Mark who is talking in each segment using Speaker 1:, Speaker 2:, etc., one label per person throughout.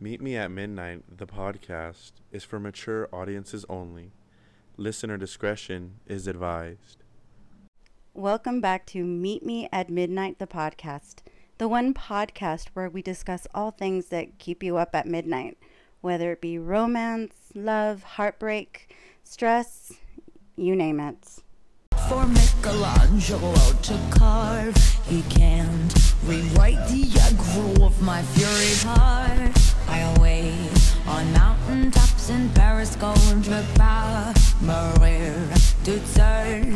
Speaker 1: Meet Me at Midnight, the podcast, is for mature audiences only. Listener discretion is advised.
Speaker 2: Welcome back to Meet Me at Midnight, the podcast, the one podcast where we discuss all things that keep you up at midnight, whether it be romance, love, heartbreak, stress, you name it.
Speaker 3: For Michelangelo to carve, he can't rewrite the aggro of my fury heart. On mountain tops in Paris, going to Maria to turn.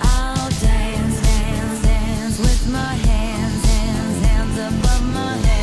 Speaker 3: I'll dance, dance, dance with my hands, hands, hands above my head,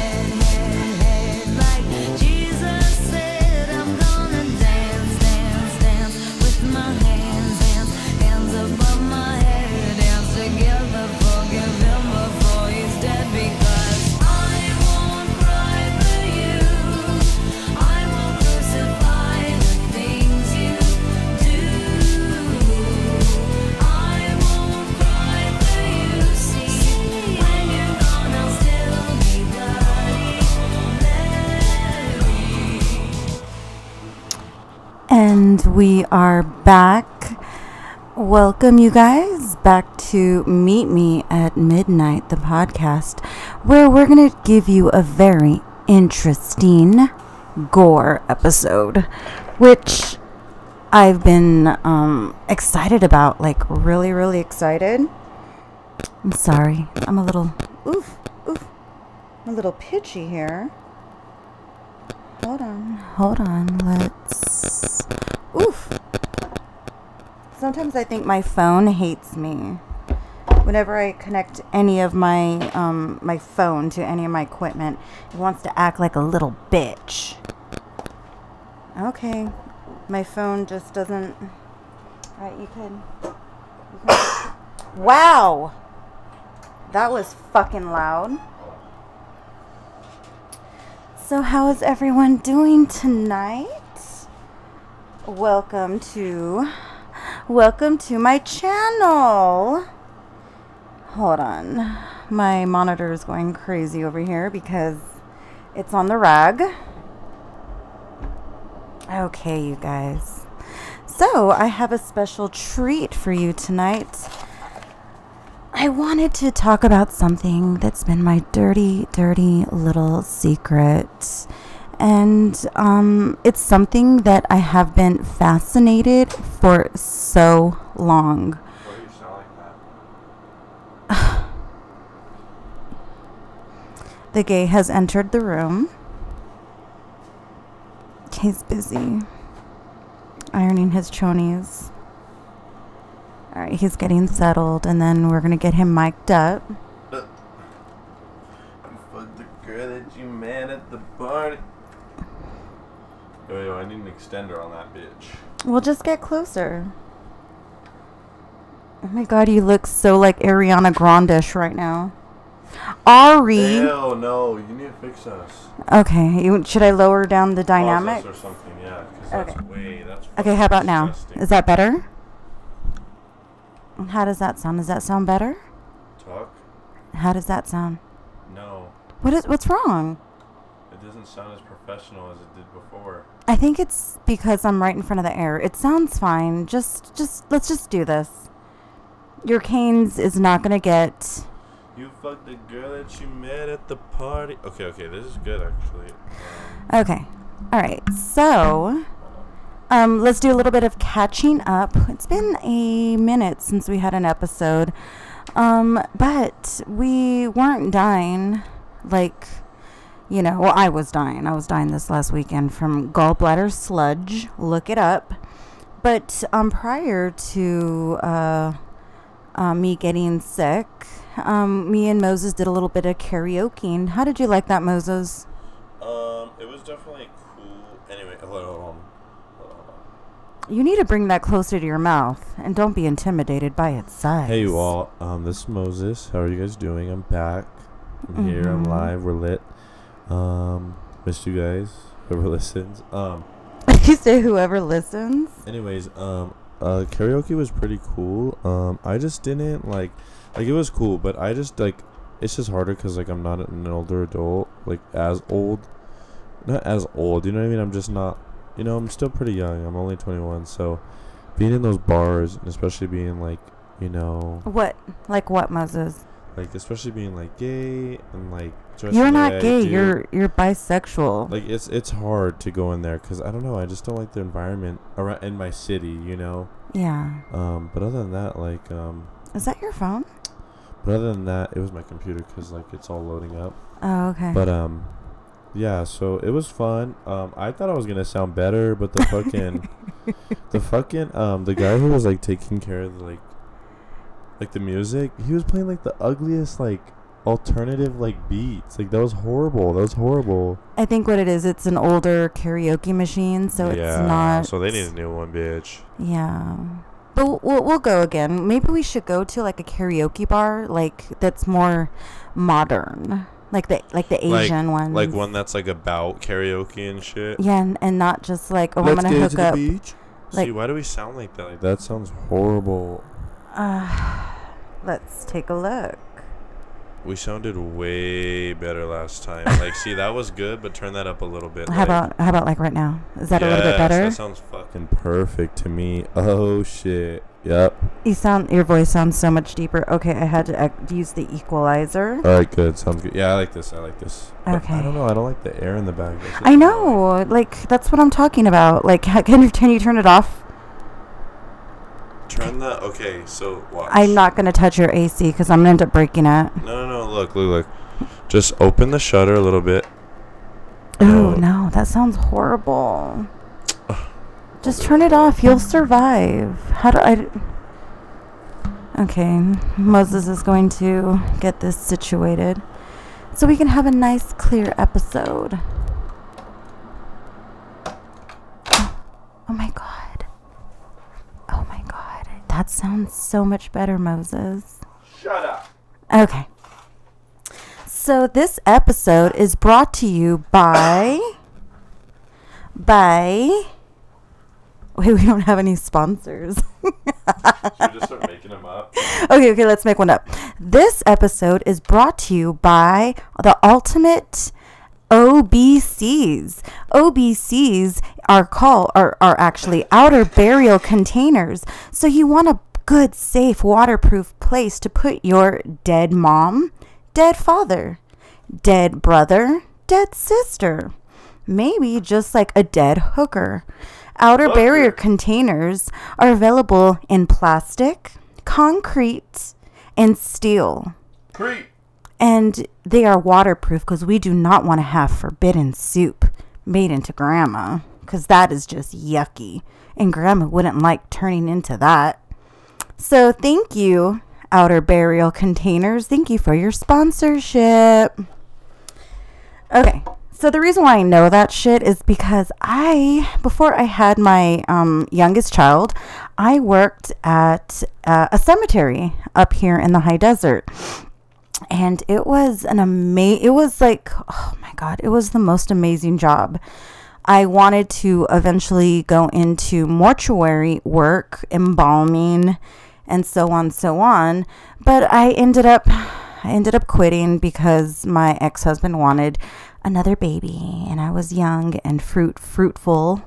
Speaker 2: And we are back. Welcome, you guys, back to Meet Me at Midnight, the podcast, where we're going to give you a very interesting gore episode, which I've been um, excited about. Like, really, really excited. I'm sorry. I'm a little, oof, oof. I'm a little pitchy here. Hold on, hold on. Let's. Oof. Sometimes I think my phone hates me. Whenever I connect any of my um, my phone to any of my equipment, it wants to act like a little bitch. Okay, my phone just doesn't. All right, you can. You can wow, that was fucking loud. So, how is everyone doing tonight? Welcome to welcome to my channel. Hold on. My monitor is going crazy over here because it's on the rag. Okay, you guys. So, I have a special treat for you tonight. I wanted to talk about something that's been my dirty, dirty little secret. And um, it's something that I have been fascinated for so long.
Speaker 1: Why do you sound like?
Speaker 2: The gay has entered the room. He's busy ironing his chonies. All right, he's getting settled, and then we're gonna get him mic'd up.
Speaker 1: You fucked the girl that you met at the party. Yo, yo, I need an extender on that bitch.
Speaker 2: We'll just get closer. Oh my god, you look so like Ariana Grande right now. Ari.
Speaker 1: Hell no, you need to fix us.
Speaker 2: Okay, you, should I lower down the dynamic?
Speaker 1: Pause us or something, yeah.
Speaker 2: Okay.
Speaker 1: way, that's
Speaker 2: Okay, how about now? Is that better? How does that sound? Does that sound better?
Speaker 1: Talk?
Speaker 2: How does that sound?
Speaker 1: No.
Speaker 2: What is what's wrong?
Speaker 1: It doesn't sound as professional as it did before.
Speaker 2: I think it's because I'm right in front of the air. It sounds fine. Just just let's just do this. Your canes is not gonna get
Speaker 1: You fucked the girl that you met at the party. Okay, okay, this is good actually. Um,
Speaker 2: Okay. All right. So, um, let's do a little bit of catching up. It's been a minute since we had an episode, um, but we weren't dying like, you know. Well, I was dying. I was dying this last weekend from gallbladder sludge. Look it up. But um, prior to uh, uh, me getting sick, um, me and Moses did a little bit of karaoke. How did you like that, Moses?
Speaker 1: um, it was definitely cool. Anyway, hold on, hold on. Hold on, hold on.
Speaker 2: You need to bring that closer to your mouth and don't be intimidated by its size.
Speaker 1: Hey you all, um, this is Moses. How are you guys doing? I'm back. I'm here. I'm
Speaker 2: Mhm.
Speaker 1: live. We're lit. Um, missed you guys. Whoever listens. Um,
Speaker 2: you say whoever listens.
Speaker 1: anyways, um, uh, karaoke was pretty cool. Um, I just didn't like, like it was cool, but I just like, it's just harder because like I'm not an older adult, like as old. not as old. You know what I mean? I'm just not. You know, I'm still pretty young. I'm only 21, so being in those bars, and especially being like, you know,
Speaker 2: What? Like what, Moses?
Speaker 1: like especially being like gay and like.
Speaker 2: You're not gay.
Speaker 1: do,
Speaker 2: You're you're bisexual.
Speaker 1: like it's it's hard to go in there because I don't know. I just don't like the environment around in my city. You know.
Speaker 2: yeah.
Speaker 1: Um, but other than that, like um,
Speaker 2: Is that your phone?
Speaker 1: but other than that, it was my computer because like it's all loading up.
Speaker 2: Oh, okay.
Speaker 1: But um, yeah. So it was fun. Um, I thought I was gonna sound better, but the fucking, the fucking um, the guy who was like taking care of the, like, like the music, he was playing like the ugliest like alternative like beats. Like that was horrible. That was horrible.
Speaker 2: I think what it is, it's an older karaoke machine, so it's not.
Speaker 1: So they need a new one, bitch.
Speaker 2: Yeah. But we'll, we'll go again. Maybe we should go to like a karaoke bar, like that's more modern, like the like the
Speaker 1: Like-
Speaker 2: Asian ones.
Speaker 1: Like one that's like about karaoke and shit.
Speaker 2: Yeah, and, and not just like oh, I'm gonna hook up.
Speaker 1: beach.
Speaker 2: Like-
Speaker 1: See, why do we sound like that? Like that sounds horrible.
Speaker 2: Uh, let's take a look.
Speaker 1: We sounded way better last time. Like, see, that was good, but turn that up a little bit.
Speaker 2: How
Speaker 1: like-
Speaker 2: about how about like right now? Is that a little bit
Speaker 1: Yes,
Speaker 2: better?
Speaker 1: That sounds fucking perfect to me. Oh shit. Yep.
Speaker 2: You sound your voice sounds so much deeper. Okay, I had to use the equalizer.
Speaker 1: All right, good. Sounds good. Yeah, I like this. I like this. But
Speaker 2: Okay.
Speaker 1: I don't know. I don't like the air in the back.
Speaker 2: I know, like that's what I'm talking about. Like, can you can you turn it off?
Speaker 1: Turn the. Okay, so watch.
Speaker 2: I'm not gonna touch your AC because I'm gonna end up breaking it.
Speaker 1: No, no, no. Look, look, look. Just open the shutter a little bit.
Speaker 2: Oh no, that sounds horrible. Just turn it off. You'll survive. How do I? d- Okay, Moses is going to get this situated so we can have a nice, clear episode. Oh my god. Oh my god. That sounds so much better, Moses.
Speaker 1: Shut up.
Speaker 2: Okay. So this episode is brought to you by by Wait, we don't have any sponsors.
Speaker 1: Should we just start making them up?
Speaker 2: okay, okay, let's make one up. This episode is brought to you by the Ultimate OBCs. OBCs are called are, are actually outer burial containers. So you want a good, safe, waterproof place to put your dead mom, dead father, dead brother, dead sister. Maybe just like a dead hooker. Outer barrier containers are available in plastic, concrete, and steel.
Speaker 1: Creep.
Speaker 2: And they are waterproof because we do not want to have forbidden soup made into grandma because that is just yucky. And grandma wouldn't like turning into that. So thank you, Outer Burial Containers. Thank you for your sponsorship. Okay. So the reason why I know that shit is because I, before I had my um, youngest child, I worked at uh, a cemetery up here in the high desert and it was an amazing, it was like oh my god it was the most amazing job i wanted to eventually go into mortuary work embalming and so on so on but i ended up i ended up quitting because my ex-husband wanted another baby and i was young and fruit fruitful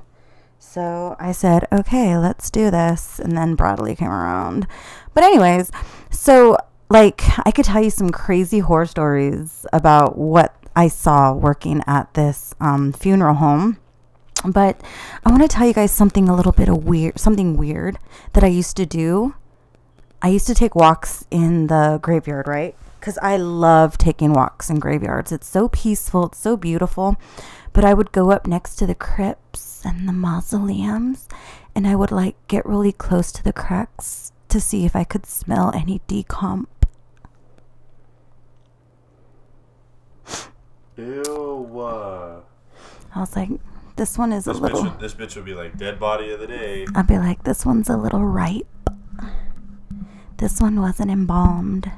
Speaker 2: so I said, okay, let's do this. And then Bradley came around. But, anyways, so like I could tell you some crazy horror stories about what I saw working at this um, funeral home. But I want to tell you guys something a little bit of weird, something weird that I used to do. I used to take walks in the graveyard, right? Because I love taking walks in graveyards. It's so peaceful, it's so beautiful. But I would go up next to the crypts and the mausoleums, and I would like get really close to the cracks to see if I could smell any decomp.
Speaker 1: Ew. Uh,
Speaker 2: I was like, this one is a
Speaker 1: this, bitch
Speaker 2: little.
Speaker 1: would, this bitch would be like dead body of the day.
Speaker 2: I'd be like, this one's a little ripe. This one wasn't embalmed.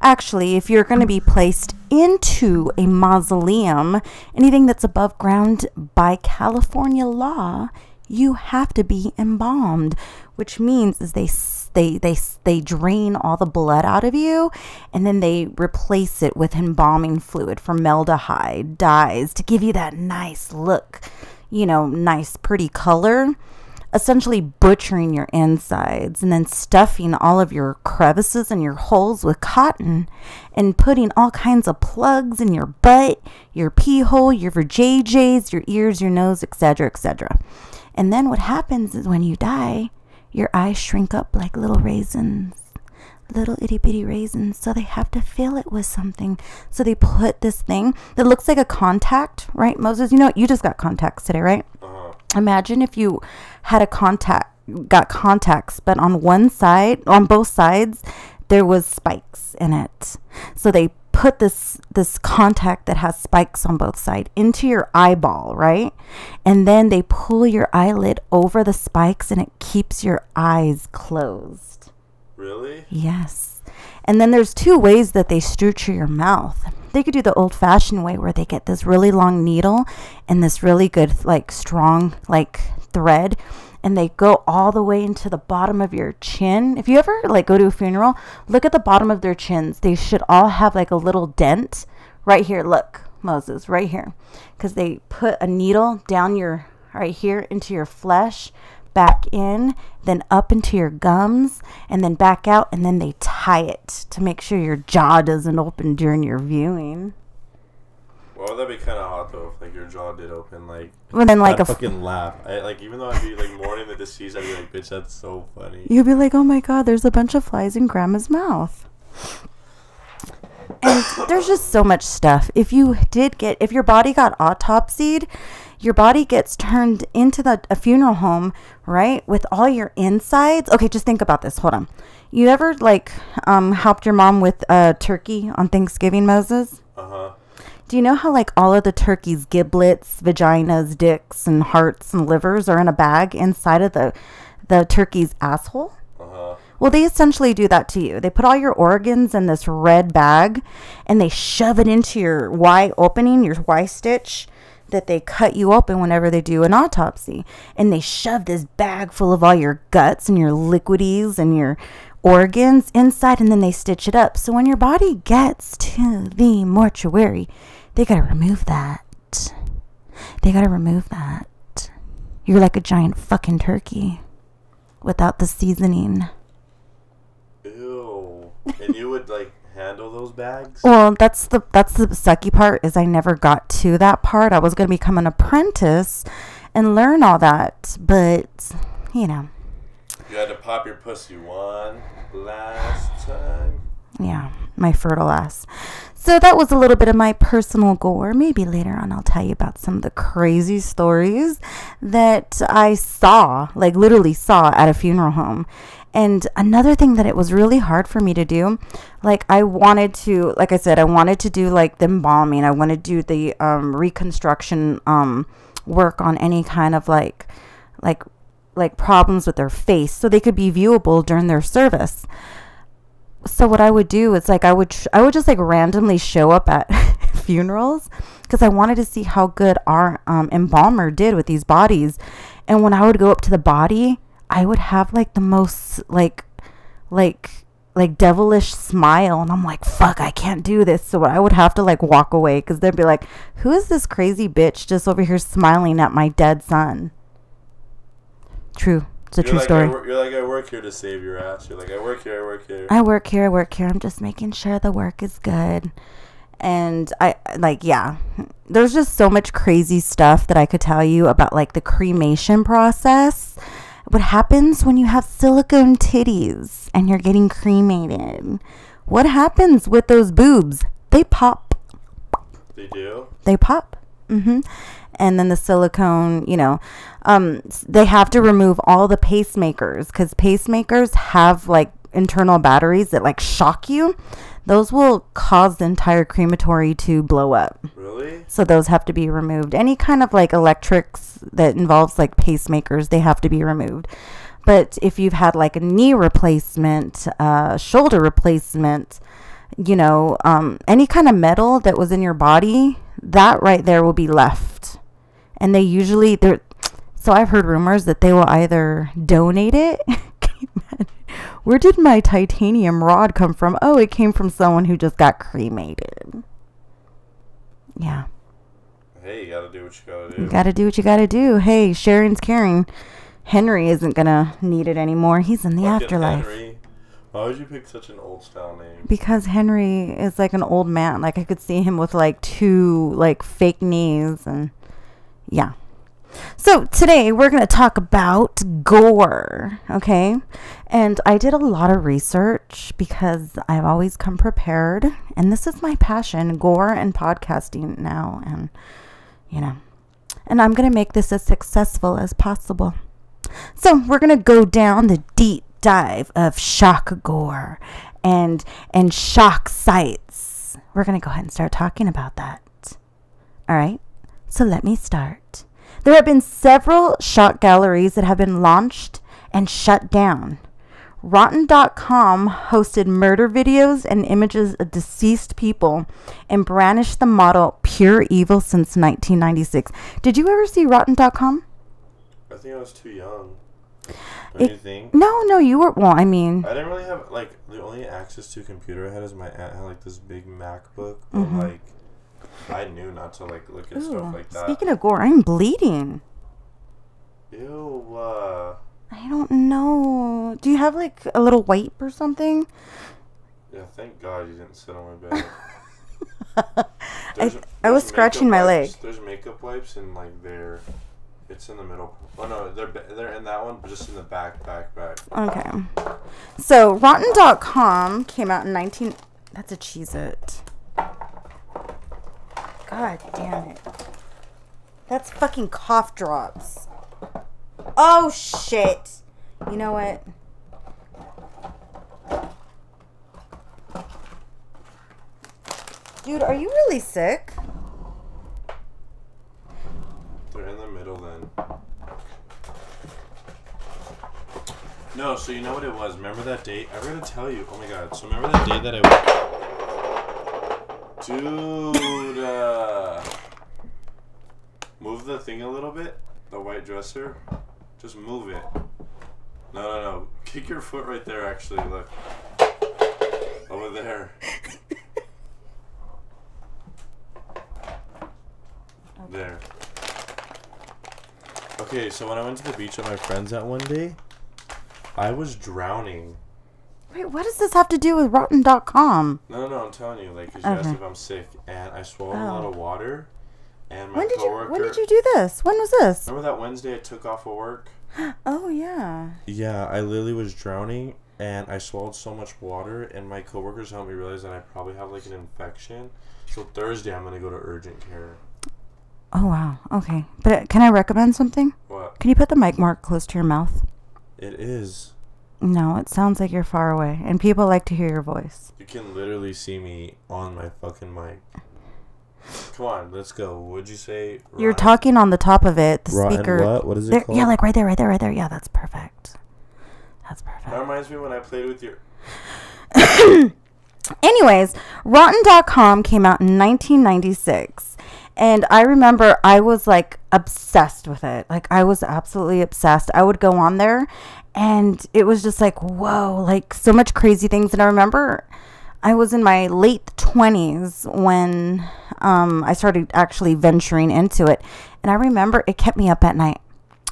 Speaker 2: Actually, if you're going to be placed into a mausoleum, anything that's above ground by California law, you have to be embalmed, which means is they they they they drain all the blood out of you and then they replace it with embalming fluid formaldehyde dyes to give you that nice look you know nice pretty color essentially butchering your insides and then stuffing all of your crevices and your holes with cotton and putting all kinds of plugs in your butt, your pee hole, your vajayjays, your ears, your nose, etc., etc. And then what happens is when you die, your eyes shrink up like little raisins. Little itty bitty raisins, so they have to fill it with something. So they put this thing that looks like a contact, right? Moses, you know, you just got contacts today, right? Imagine if you had a contact got contacts but on one side on both sides there was spikes in it so they put this this contact that has spikes on both sides into your eyeball right and then they pull your eyelid over the spikes and it keeps your eyes closed
Speaker 1: Really?
Speaker 2: Yes. And then there's two ways that they suture your mouth. They could do the old fashioned way where they get this really long needle and this really good, like, strong, like, thread. And they go all the way into the bottom of your chin. If you ever like go to a funeral, look at the bottom of their chins. They should all have like a little dent right here. Look, Moses, right here, because they put a needle down your right here into your flesh, back in, then up into your gums, and then back out, and then they tie it to make sure your jaw doesn't open during your viewing.
Speaker 1: Well, that'd be kind of hot though if like your jaw did open. Like,
Speaker 2: Well, then like
Speaker 1: I'd
Speaker 2: a f-
Speaker 1: fucking laugh. I, like even though I'd be like mourning the deceased, I'd be like, bitch, that's so funny.
Speaker 2: You'd be like, oh my god, there's a bunch of flies in grandma's mouth. There's just so much stuff. If you did get, if your body got autopsied, your body gets turned into the a funeral home, right? With all your insides. Okay, just think about this. Hold on. You ever like um, helped your mom with uh, turkey on Thanksgiving, Moses?
Speaker 1: Uh huh.
Speaker 2: Do you know how like all of the turkey's giblets, vaginas, dicks, and hearts and livers are in a bag inside of the the turkey's asshole? Well, they essentially do that to you. They put all your organs in this red bag and they shove it into your Y opening, your Y stitch that they cut you open whenever they do an autopsy. And they shove this bag full of all your guts and your liquidities and your organs inside and then they stitch it up. So when your body gets to the mortuary, they got to remove that. They got to remove that. You're like a giant fucking turkey without the seasoning.
Speaker 1: And you would like handle those bags?
Speaker 2: Well, that's the that's the sucky part is I never got to that part. I was gonna become an apprentice and learn all that, but you know,
Speaker 1: You had to pop your pussy one last time.
Speaker 2: yeah, my fertile ass. So that was a little bit of my personal gore. Maybe later on I'll tell you about some of the crazy stories that I saw, like literally saw at a funeral home. And another thing that it was really hard for me to do, like I wanted to, like I said, I wanted to do like the embalming. I wanted to do the um, reconstruction um, work on any kind of like, like, like problems with their face, so they could be viewable during their service so what I would do is like I would sh- I would just like randomly show up at funerals because I wanted to see how good our um, embalmer did with these bodies, and when I would go up to the body, I would have like the most like like like devilish smile, and I'm like fuck I can't do this. So I would have to like walk away because they'd be like, who is this crazy bitch just over here smiling at my dead son? True. It's a
Speaker 1: You're
Speaker 2: true
Speaker 1: like,
Speaker 2: story.
Speaker 1: You're like, I work here to save your ass. You're like, I work here, I work here.
Speaker 2: I work here, I work here. I'm just making sure the work is good. And I like, yeah, there's just so much crazy stuff that I could tell you about like the cremation process. What happens when you have silicone titties and you're getting cremated? What happens with those boobs? They pop.
Speaker 1: They do?
Speaker 2: They pop. Mm-hmm. And then the silicone, you know, um, they have to remove all the pacemakers because pacemakers have like internal batteries that like shock you. Those will cause the entire crematory to blow up.
Speaker 1: Really?
Speaker 2: So those have to be removed. Any kind of like electrics that involves like pacemakers, they have to be removed. But if you've had like a knee replacement, uh, shoulder replacement, you know, um, any kind of metal that was in your body, that right there will be left. And they usually they're so I've heard rumors that they will either donate it Can you imagine? Where did my titanium rod come from? Oh, it came from someone who just got cremated. Yeah.
Speaker 1: Hey, you gotta do what you gotta do.
Speaker 2: You gotta do what you gotta do. Hey, Sharon's caring. Henry isn't gonna need it anymore. He's in the
Speaker 1: Fucking
Speaker 2: afterlife.
Speaker 1: Henry. Why would you pick such an old style name?
Speaker 2: Because Henry is like an old man. Like I could see him with like two like fake knees and yeah. So today we're going to talk about gore, okay? And I did a lot of research because I've always come prepared and this is my passion, gore and podcasting now and you know. And I'm going to make this as successful as possible. So we're gonna go down the deep dive of shock gore and and shock sites. We're gonna go ahead and start talking about that. All right. So let me start. There have been several shock galleries that have been launched and shut down. Rotten.com hosted murder videos and images of deceased people and brandished the motto pure evil since 1996. Did you ever see Rotten.com?
Speaker 1: I think I was too young.
Speaker 2: It-
Speaker 1: you think?
Speaker 2: No, no, you were. Well, I mean,
Speaker 1: I didn't really have like the only access to a computer I had is my aunt had like this big MacBook, but
Speaker 2: Mhm.
Speaker 1: like I knew not to like look at
Speaker 2: ooh,
Speaker 1: stuff like that.
Speaker 2: speaking of gore, I'm bleeding.
Speaker 1: Ew. Uh,
Speaker 2: I don't know. Do you have like a little wipe or something?
Speaker 1: yeah. Thank God you didn't sit on my bed.
Speaker 2: I,
Speaker 1: There's-
Speaker 2: I was scratching my
Speaker 1: wipes-
Speaker 2: leg.
Speaker 1: There's makeup wipes and like they're, it's in the middle. Oh no, they're they're in that one, but just in the back, back, back.
Speaker 2: Okay. So, Rotten.com came out in 19. That's a Cheez-It. God damn it. That's fucking cough drops. Oh, shit. You know what? Dude, are you really sick?
Speaker 1: They're in the middle then. No, so you know what it was? Remember that date? I gotta tell you. Oh my god. So remember that day that I. Dude! Uh, move the thing a little bit. The white dresser. Just move it. No, no, no. Kick your foot right there, actually. Look. Over there. There. Okay, so when I went to the beach with my friends that one day, I was drowning.
Speaker 2: Wait, what does this have to do with Rotten.com?
Speaker 1: No, no, no, I'm telling you, like, 'cause you asked
Speaker 2: Okay.
Speaker 1: if I'm sick, and I swallowed a lot
Speaker 2: Oh.
Speaker 1: of water, and my
Speaker 2: When did you
Speaker 1: coworker.
Speaker 2: when did you do this? When was this?
Speaker 1: Remember that Wednesday I took off of work?
Speaker 2: Oh yeah.
Speaker 1: Yeah, I literally was drowning, and I swallowed so much water, and my coworkers helped me realize that I probably have like an infection. So Thursday I'm gonna go to urgent care.
Speaker 2: Oh wow. Okay. But uh, can I recommend something?
Speaker 1: What?
Speaker 2: Can you put the mic more close to your mouth?
Speaker 1: It is.
Speaker 2: No, it sounds like you're far away, and people like to hear your voice.
Speaker 1: You can literally see me on my fucking mic. Come on, let's go. What'd you say?
Speaker 2: You're talking on the top of it. The
Speaker 1: rotten
Speaker 2: speaker.
Speaker 1: What? What is it
Speaker 2: There,
Speaker 1: called?
Speaker 2: yeah, like right there, right there, right there. Yeah, that's perfect. That's perfect.
Speaker 1: That reminds me when I played with your.
Speaker 2: Anyways, Rotten.com came out in 1996. And I remember I was like obsessed with it. Like, I was absolutely obsessed. I would go on there and it was just like, whoa, like so much crazy things. And I remember I was in my late 20s when um, I started actually venturing into it. And I remember it kept me up at night.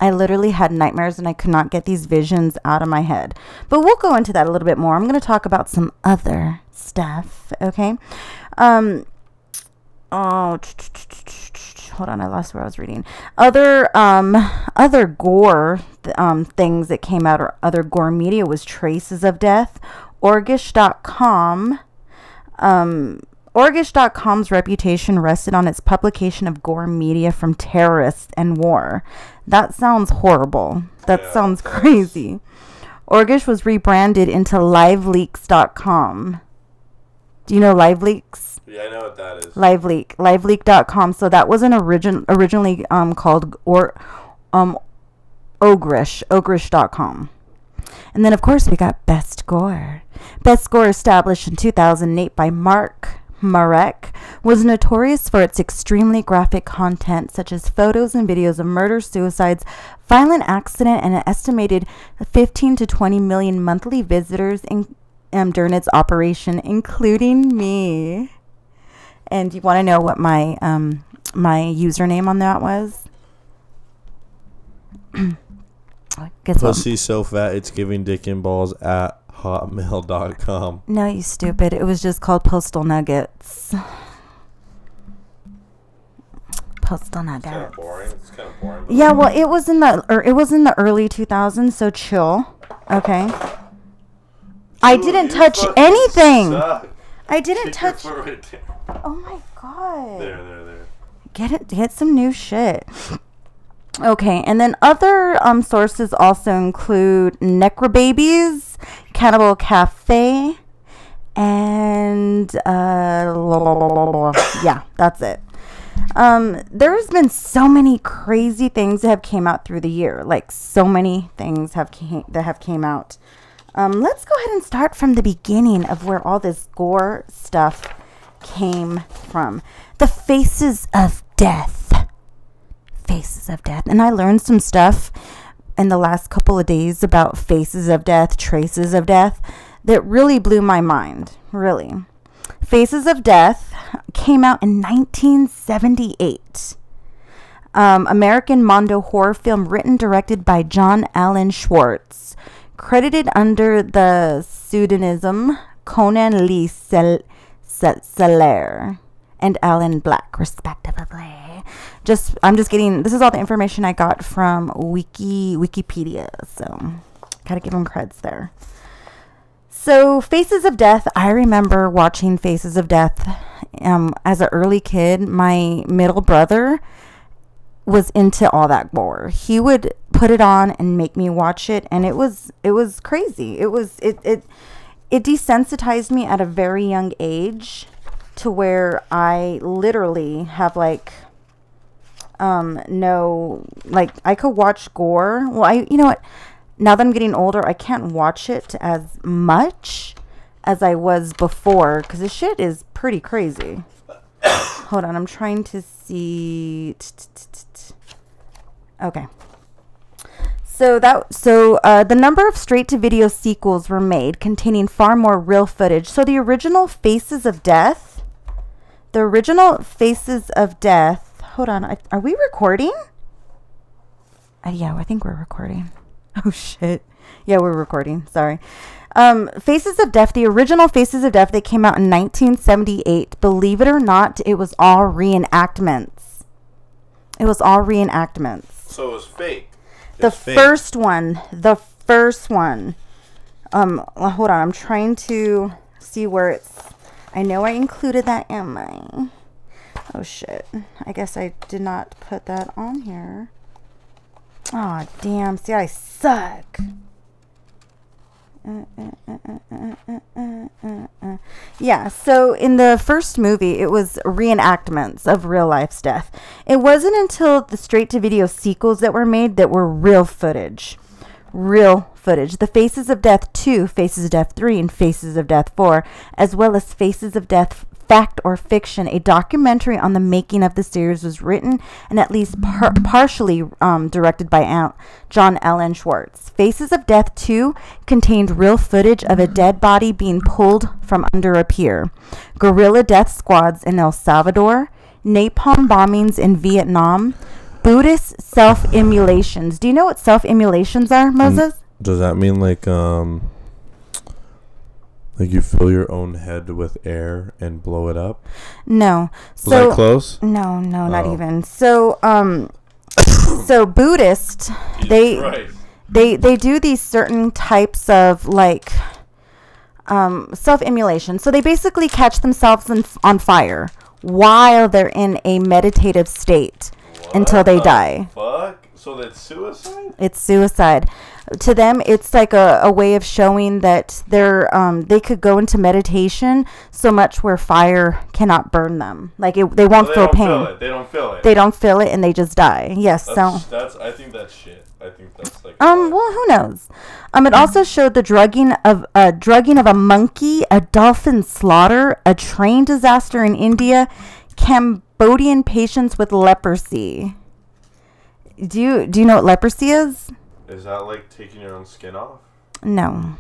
Speaker 2: I literally had nightmares and I could not get these visions out of my head. But we'll go into that a little bit more. I'm going to talk about some other stuff, okay? Um oh hold on, I lost where I was reading. Other um other gore th- um things that came out or other gore media was Traces of Death, Orgish.com um, Orgish.com's reputation rested on its publication of gore media from terrorists and war. That sounds horrible. That
Speaker 1: Yeah,
Speaker 2: sounds crazy. Orgish was rebranded into LiveLeaks.com. Do you know LiveLeaks?
Speaker 1: Yeah, I know what that is.
Speaker 2: LiveLeak, LiveLeak.com. So that was an origin originally um, called or um, Ogrish, Ogrish.com. And then, of course, we got Best Gore. Best Gore established in 2008 by Mark Marek, was notorious for its extremely graphic content, such as photos and videos of murders, suicides, violent accident, and an estimated 15 to 20 million monthly visitors in, um, during its operation, including me. And you want to know what my um, my username on that was? Guess what?
Speaker 1: Pussy so fat it's giving dick and balls at hotmail.com.
Speaker 2: No, you stupid. It was just called Postal Nuggets. Postal Nuggets.
Speaker 1: boring. It's kind of boring.
Speaker 2: Yeah, well, it was in the or it was in the early 2000s, so chill. Okay. I didn't touch anything. I didn't touch. Oh my god.
Speaker 1: There, there, there.
Speaker 2: Get it. Get some new shit. Okay, and then other um, sources also include Necrobabies, Cannibal Cafe, and uh, yeah, that's it. Um, there's been so many crazy things that have came out through the year. Like so many things have came, that have came out. Um, let's go ahead and start from the beginning of where all this gore stuff came from. The faces of death. Faces of death. And I learned some stuff in the last couple of days about faces of death, traces of death, that really blew my mind. Really. Faces of Death came out in 1978. Um, American Mondo horror film written directed by John Alan Schwartz, credited under the pseudonym Conan Lee Sel- Sel- Seller and Alan Black, respectively. Just I'm just getting this is all the information I got from Wiki Wikipedia, so gotta give them creds there. So, Faces of Death, I remember watching Faces of Death um, as an early kid. My middle brother was into all that gore. He would put it on and make me watch it and it was it was crazy. It was it it it desensitized me at a very young age to where I literally have like um no like I could watch gore. Well, I you know what? Now that I'm getting older, I can't watch it as much as I was before cuz the shit is pretty crazy. Hold on, I'm trying to see Okay. So that so uh, the number of straight to video sequels were made containing far more real footage. So the original Faces of Death, the original Faces of Death. Hold on, I, are we recording? Uh, yeah, I think we're recording. Oh shit. Yeah, we're recording. Sorry. Um, Faces of Death, the original Faces of Death, they came out in 1978. Believe it or not, it was all reenactments. It was all reenactments.
Speaker 1: So it was fake.
Speaker 2: the first one the first one. Um hold on i'm trying to see where it's i know i included that in my oh shit. I guess i did not put that on here. Oh damn. See i suck yeah, so in the first movie, it was reenactments of real life's death. It wasn't until the straight to video sequels that were made that were real footage. Real footage. The Faces of Death 2, Faces of Death 3, and Faces of Death 4, as well as Faces of Death Fact or Fiction, a documentary on the making of the series was written and at least par- partially um, directed by Al- John Alan Schwartz. Faces of Death 2 contained real footage of a dead body being pulled from under a pier, guerrilla death squads in El Salvador, napalm bombings in Vietnam, Buddhist self immolations. Do you know what self immolations are, Moses?
Speaker 1: Does that mean like um like you fill your own head with air and blow it up?
Speaker 2: No.
Speaker 1: Was
Speaker 2: So
Speaker 1: that close?
Speaker 2: No, no, not
Speaker 1: Oh.
Speaker 2: even. So, um, so Buddhist, they they they do these certain types of like um, self immolation. So they basically catch themselves in, on fire while they're in a meditative state until they die.
Speaker 1: Fuck. So that's suicide?
Speaker 2: It's suicide. To them, it's like a, a way of showing that they're um, they could go into meditation so much where fire cannot burn them. Like it, they won't feel pain.
Speaker 1: They don't feel it.
Speaker 2: They don't feel it and they just die. Yes.
Speaker 1: That's,
Speaker 2: so
Speaker 1: that's I think that's shit. I think that's like
Speaker 2: Um, well, who knows? Um, it also showed the drugging of uh, drugging of a monkey, a dolphin slaughter, a train disaster in India, Cambodian patients with leprosy. Do you do you know what leprosy is?
Speaker 1: Is that like taking your own skin off?
Speaker 2: No.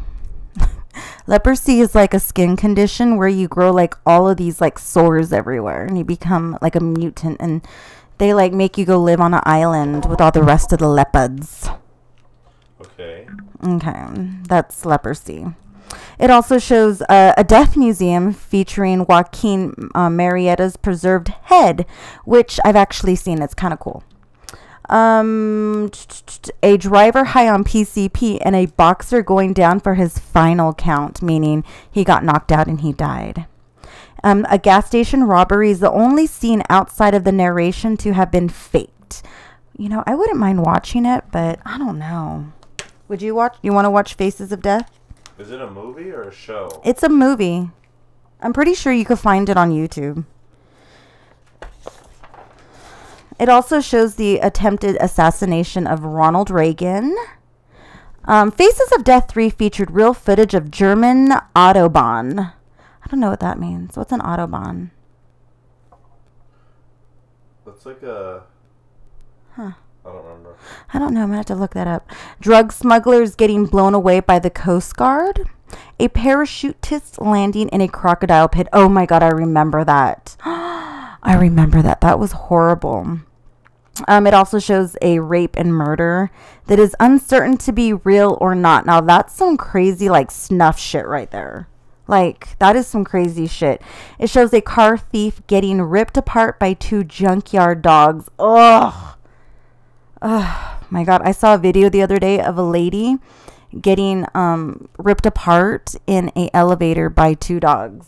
Speaker 2: leprosy is like a skin condition where you grow like all of these like sores everywhere and you become like a mutant and they like make you go live on an island with all the rest of the leopards.
Speaker 1: Okay.
Speaker 2: Okay, that's leprosy. It also shows uh, a death museum featuring Joaquin uh, Murrieta's preserved head, which I've actually seen. It's kind of cool. Um, a driver high on PCP and a boxer going down for his final count, meaning he got knocked out and he died. Um, a gas station robbery is the only scene outside of the narration to have been faked. You know, I wouldn't mind watching it, but I don't know. Would you watch? You want to watch Faces of Death?
Speaker 1: Is it a movie or a show?
Speaker 2: It's a movie. I'm pretty sure you could find it on YouTube. It also shows the attempted assassination of Ronald Reagan. Um, Faces of Death 3 featured real footage of German Autobahn. I don't know what that means. What's an Autobahn?
Speaker 1: That's like a.
Speaker 2: Huh.
Speaker 1: I don't remember.
Speaker 2: I don't know. I'm going to have to look that up. Drug smugglers getting blown away by the Coast Guard. A parachutist landing in a crocodile pit. Oh my God, I remember that. I remember that. That was horrible. Um, it also shows a rape and murder that is uncertain to be real or not. Now, that's some crazy, like, snuff shit right there. Like, that is some crazy shit. It shows a car thief getting ripped apart by two junkyard dogs. Ugh. Oh my god, I saw a video the other day of a lady getting um, ripped apart in a elevator by two dogs.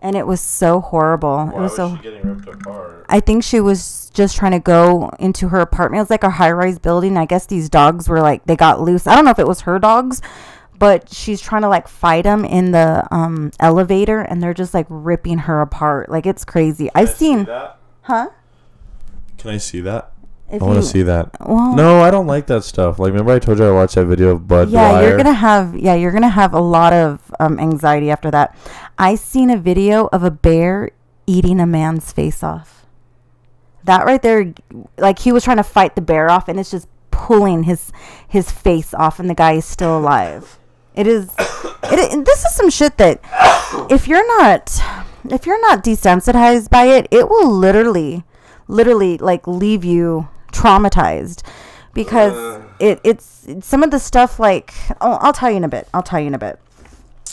Speaker 2: And it was so horrible.
Speaker 1: Why
Speaker 2: it was
Speaker 1: was
Speaker 2: so
Speaker 1: getting ripped apart?
Speaker 2: I think she was just trying to go into her apartment. It was like a high rise building. I guess these dogs were like they got loose. I don't know if it was her dogs, but she's trying to like fight them in the um, elevator, and they're just like ripping her apart. Like it's crazy.
Speaker 1: Can I
Speaker 2: I've
Speaker 1: see
Speaker 2: seen,
Speaker 1: that.
Speaker 2: huh?
Speaker 1: Can I see that?
Speaker 2: If
Speaker 1: I want to see that.
Speaker 2: Well,
Speaker 1: No, I don't like that stuff. Like, remember I told you I watched that video of Budd
Speaker 2: yeah,
Speaker 1: Dwyer?
Speaker 2: you're gonna have yeah, you're gonna have a lot of um, anxiety after that. I seen a video of a bear eating a man's face off. That right there, like he was trying to fight the bear off, and it's just pulling his his face off, and the guy is still alive. It is. It, it- this is some shit that if you're not if you're not desensitized by it, it will literally, literally like leave you traumatized because it it's, it's some of the stuff like oh, I'll tell you in a bit. I'll tell you in a bit.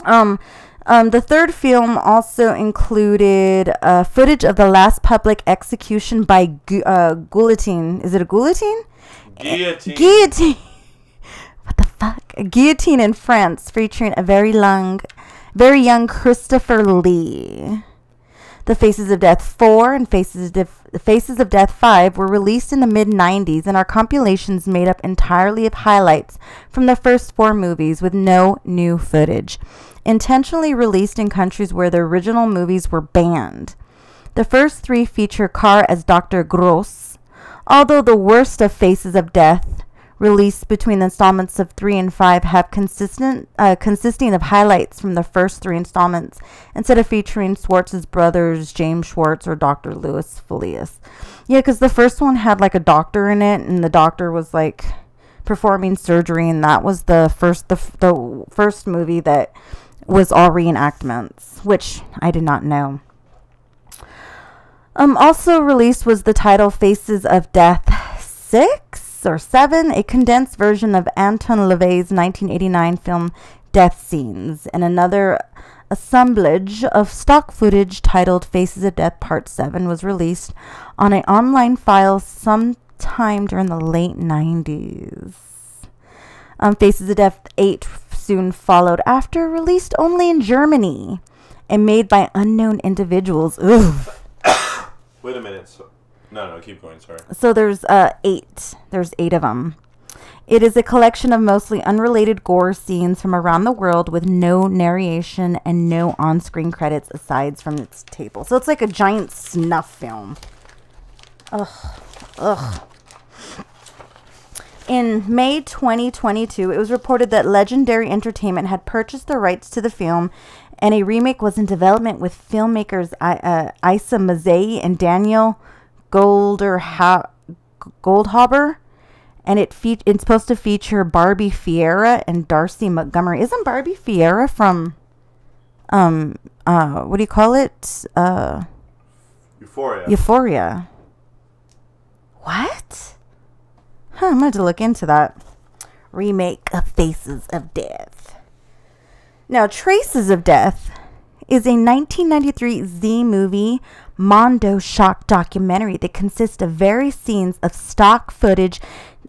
Speaker 2: Um, um, the third film also included uh, footage of the last public execution by gu- uh, guillotine. Is it a guillotine?
Speaker 1: Guillotine.
Speaker 2: Guillotine. what the fuck? A guillotine in France, featuring a very long, very young Christopher Lee. The Faces of Death 4 and Faces of, Def- Faces of Death 5 were released in the mid 90s and are compilations made up entirely of highlights from the first four movies with no new footage. Intentionally released in countries where the original movies were banned. The first three feature Carr as Dr. Gross, although the worst of Faces of Death, released between the installments of three and five, have consistent uh, consisting of highlights from the first three installments, instead of featuring Schwartz's brothers James Schwartz or Dr. Louis Folius. Yeah, because the first one had like a doctor in it, and the doctor was like performing surgery, and that was the first the, the first movie that was all reenactments, which I did not know. Um, also released was the title Faces of Death 6 or 7, a condensed version of Anton LaVey's 1989 film Death Scenes, and another assemblage of stock footage titled Faces of Death Part 7 was released on an online file sometime during the late 90s. Um, Faces of Death 8 soon followed after, released only in Germany and made by unknown individuals. Ugh.
Speaker 1: Wait a minute. So, no, no, keep going. Sorry.
Speaker 2: So there's uh, eight. There's eight of them. It is a collection of mostly unrelated gore scenes from around the world with no narration and no on screen credits aside from its table. So it's like a giant snuff film. Ugh. Ugh. In May 2022, it was reported that Legendary Entertainment had purchased the rights to the film, and a remake was in development with filmmakers I- uh, Isa Mazzei and Daniel Golderha- Goldhaber. And it fe- it's supposed to feature Barbie Ferreira and Darcy Montgomery. Isn't Barbie Ferreira from, um, uh, what do you call it? Uh,
Speaker 1: Euphoria.
Speaker 2: Euphoria. What? Huh, I'm gonna to look into that. Remake of Faces of Death. Now, Traces of Death is a 1993 Z movie Mondo shock documentary that consists of various scenes of stock footage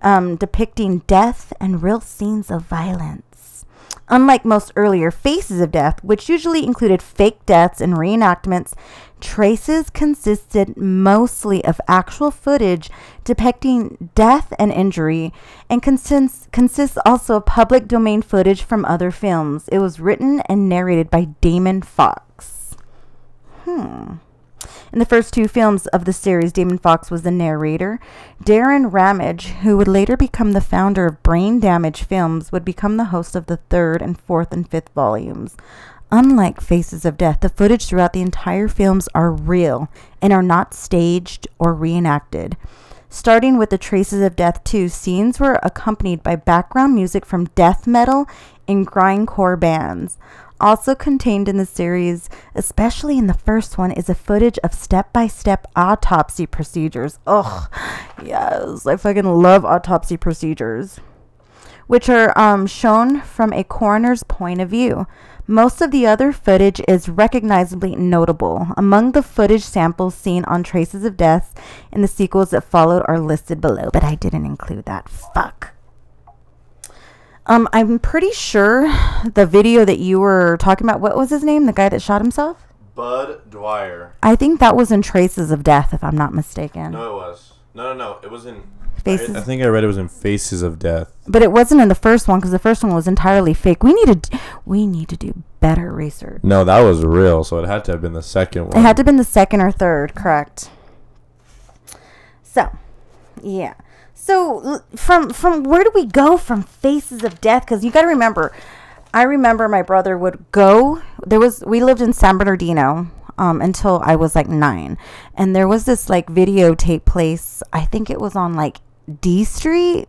Speaker 2: um, depicting death and real scenes of violence. Unlike most earlier Faces of Death, which usually included fake deaths and reenactments, Traces consisted mostly of actual footage depicting death and injury, and consists, consists also of public domain footage from other films. It was written and narrated by Damon Fox. Hmm. In the first two films of the series, Damon Fox was the narrator. Darrin Ramage, who would later become the founder of Brain Damage Films, would become the host of the third and fourth and fifth volumes. Unlike Faces of Death, the footage throughout the entire films are real and are not staged or reenacted. Starting with the Traces of Death 2, scenes were accompanied by background music from death metal and grindcore bands. Also contained in the series, especially in the first one, is a footage of step by step autopsy procedures. Ugh, yes, I fucking love autopsy procedures, which are um, shown from a coroner's point of view. Most of the other footage is recognizably notable. Among the footage samples seen on Traces of Death in the sequels that followed are listed below, but I didn't include that. Fuck. Um, I'm pretty sure the video that you were talking about, what was his name? The guy that shot himself?
Speaker 1: Budd Dwyer.
Speaker 2: I think that was in Traces of Death, if I'm not mistaken.
Speaker 1: No, it was. No, no, no. It was in.
Speaker 2: Faces.
Speaker 1: I, I think I read it was in Faces of Death.
Speaker 2: But it wasn't in the first one because the first one was entirely fake. We need to, we need to do better research.
Speaker 1: No, that was real, so it had to have been the second one.
Speaker 2: It had to have been the second or third, correct? So, yeah. So from from where do we go from Faces of Death? Because you got to remember, I remember my brother would go. There was we lived in San Bernardino um, until I was like nine, and there was this like videotape place. I think it was on like D Street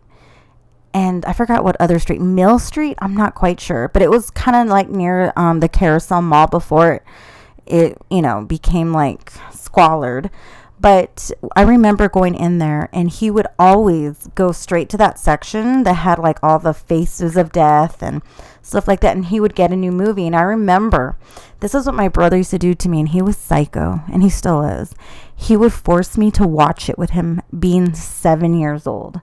Speaker 2: and I forgot what other street, Mill Street. I'm not quite sure, but it was kind of like near um, the Carousel Mall before it, it, you know, became like squalid. But I remember going in there, and he would always go straight to that section that had like all the faces of death and stuff like that. And he would get a new movie. And I remember this is what my brother used to do to me, and he was psycho, and he still is. He would force me to watch it with him being seven years old.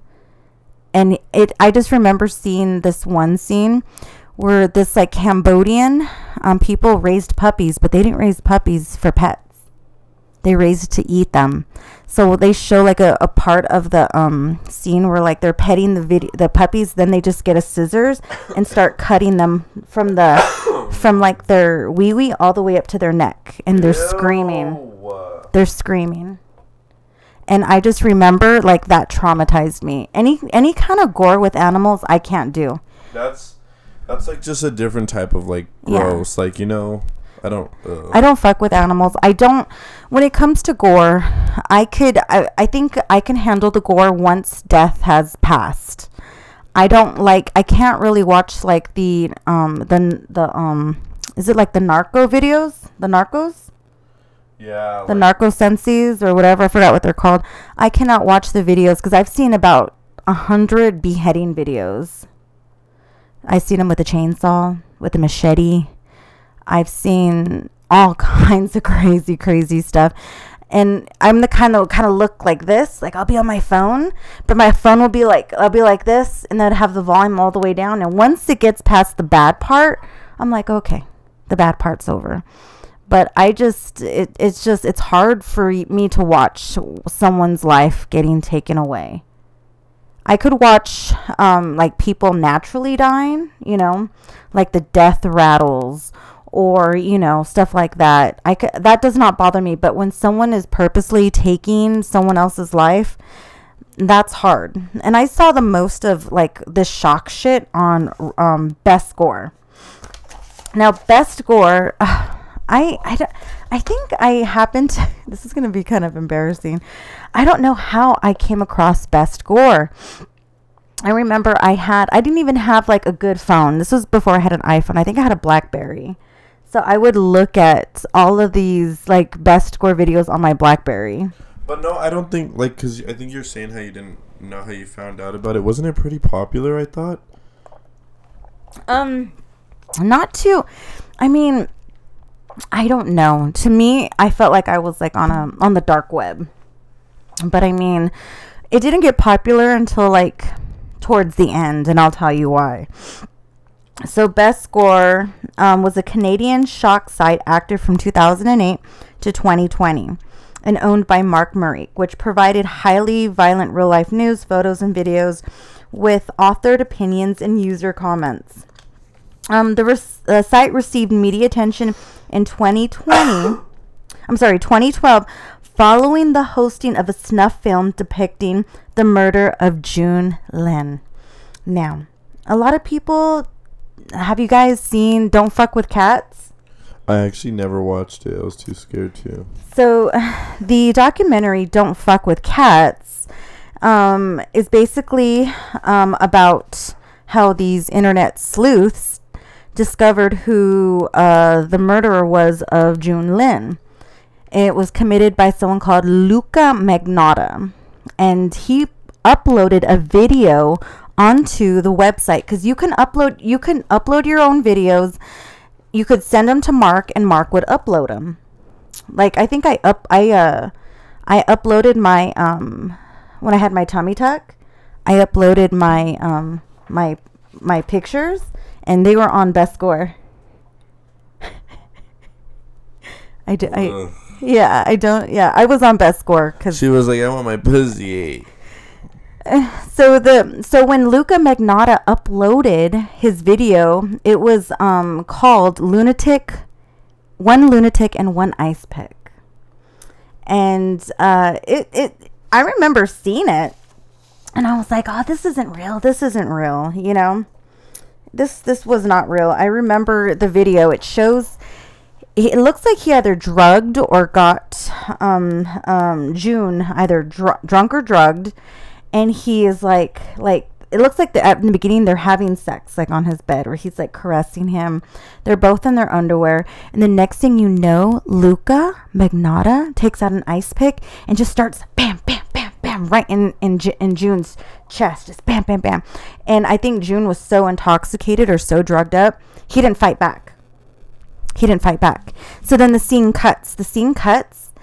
Speaker 2: And it i just remember seeing this one scene where this like cambodian um, people raised puppies but they didn't raise puppies for pets. They raised to eat them. So they show like a, a part of the um, scene where like they're petting the video the puppies then they just get a scissors and start cutting them from the from like their wee wee all the way up to their neck and they're screaming.
Speaker 1: Ew.
Speaker 2: They're screaming. And i just remember like that traumatized me. Any any kind of gore with animals i can't do.
Speaker 1: That's that's like just a different type of like
Speaker 2: Yeah.
Speaker 1: gross. Like you know, I don't. Uh,
Speaker 2: i don't fuck with animals. I don't when it comes to gore i could i, I think i can handle the gore once death has passed. I don't like i can't really watch like the um the the um is it like the narco videos? The narcos
Speaker 1: yeah.
Speaker 2: the
Speaker 1: like-
Speaker 2: narco senses or whatever i forgot what they're called. I cannot watch the videos because i've seen about a hundred beheading videos. I've seen them with a chainsaw with a machete. I've seen all kinds of crazy crazy stuff. And i'm the kind of kind of look like this like i'll be on my phone but my phone will be like i'll be like this and then have the volume all the way down. And once it gets past the bad part i'm like okay the bad part's over but I just it, it's just it's hard for me to watch someone's life getting taken away. I could watch um like people naturally dying, you know, like the death rattles or you know stuff like that. I could, that does not bother me, but when someone is purposely taking someone else's life, that's hard. And I saw the most of like this shock shit on um, Best Gore. Now, Best Gore, uh, I, I, don't- I think I happened to, this is going to be kind of embarrassing. I don't know how I came across Best Gore. I remember I had, I didn't even have like a good phone. This was before I had an iPhone. I think I had a Blackberry. So I would look at all of these like Best Gore videos on my Blackberry.
Speaker 1: But no, I don't think like because I think you're saying how you didn't know how you found out about it. Wasn't it pretty popular? I thought.
Speaker 2: Um, not too. I mean, I don't know. To me, I felt like I was like on a on the dark web. But I mean, it didn't get popular until like towards the end, and I'll tell you why. So, Best Gore um, was a Canadian shock site active from 2008 to 2020 and owned by Mark Marek, which provided highly violent real life news, photos, and videos with authored opinions and user comments. Um, the res- uh, site received media attention in 2020. I'm sorry, 2012, following the hosting of a snuff film depicting the murder of Jun Lin. Now, a lot of people have you guys seen Don't Fuck with Cats?
Speaker 1: I actually never watched it. I was too scared to.
Speaker 2: So, the documentary "Don't Fuck with Cats" um, is basically um, about how these internet sleuths discovered who uh, the murderer was of Jun Lin. It was committed by someone called Luca Magnotta, and he uploaded a video onto the website because you can upload you can upload your own videos. You could send them to Mark, and Mark would upload them like I think I up I uh I uploaded my um when I had my tummy tuck, I uploaded my um my my pictures and they were on Best Gore. I did I yeah, I don't yeah, I was on Best Gore cuz
Speaker 1: She was like, "I want my pussy."
Speaker 2: so the so when Luca Magnotta uploaded his video, it was um called Lunatic One Lunatic and One Ice Pick. And uh it it I remember seeing it and I was like, "Oh, this isn't real. This isn't real." You know? This this was not real. I remember the video. It shows it looks like he either drugged or got um, um, Jun either dr- drunk or drugged, and he is like like it looks like the, at the beginning they're having sex like on his bed where he's like caressing him. They're both in their underwear, and the next thing you know, Luca Magnotta takes out an ice pick and just starts bam bam bam bam right in in in Jun's chest, just bam bam bam. And I think Jun was so intoxicated or so drugged up, he didn't fight back he didn't fight back. So then the scene cuts. The scene cuts,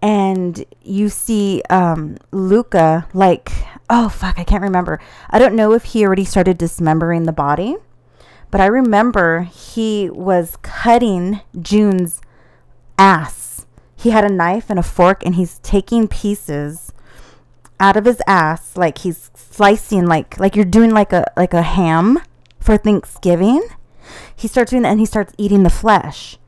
Speaker 2: and you see um, Luca like, oh fuck, I can't remember. I don't know if he already started dismembering the body, but I remember he was cutting Jun's ass. He had a knife and a fork, and he's taking pieces out of his ass, like he's slicing, like like you're doing like a like a ham for Thanksgiving he starts doing that and he starts eating the flesh.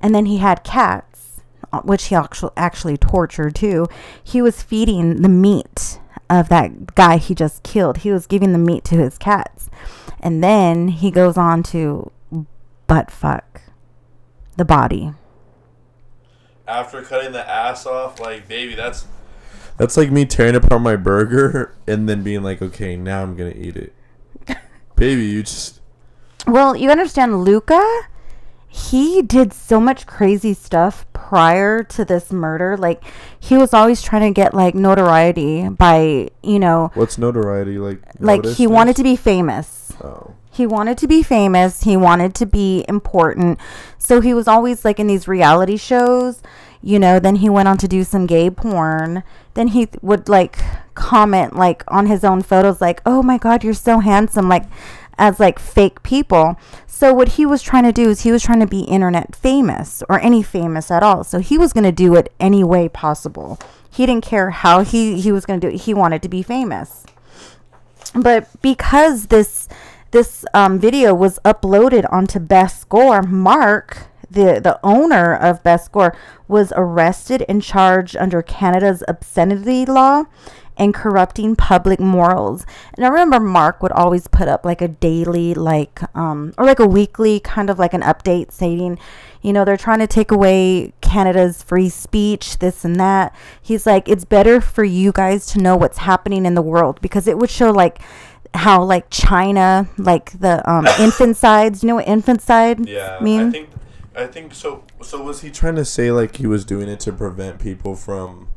Speaker 2: And then he had cats, uh, which he actually actually tortured too. He was feeding the meat of that guy he just killed. He was giving the meat to his cats. And then he goes on to butt fuck the body.
Speaker 1: After cutting the ass off, like baby, that's that's like me tearing apart my burger and then being like, okay, now I'm gonna eat it. baby, you just
Speaker 2: Well, you understand, Luca, he did so much crazy stuff prior to this murder. Like, he was always trying to get, like, notoriety by, you know,
Speaker 1: what's notoriety like?
Speaker 2: like, he wanted to be famous.
Speaker 1: Oh.
Speaker 2: He wanted to be famous. He wanted to be important. So he was always like in these reality shows, you know. Then he went on to do some gay porn. Then he would like comment like on his own photos, like, "Oh my God, you're so handsome," like as like fake people. So what he was trying to do is he was trying to be internet famous or any famous at all. So he was going to do it any way possible. He didn't care how he he was going to do it. He wanted to be famous but because this this um, video was uploaded onto Best Gore, Mark, the the owner of Best Gore, was arrested and charged under Canada's obscenity law, and corrupting public morals. And I remember Mark would always put up like a daily, like, um, or like a weekly kind of like an update saying, you know, they're trying to take away Canada's free speech, this and that. He's like, it's better for you guys to know what's happening in the world because it would show like how like China, like the um, infanticide. You know what infanticide
Speaker 1: Yeah,
Speaker 2: mean?
Speaker 1: I think I think so. So was he trying to say like he was doing it to prevent people from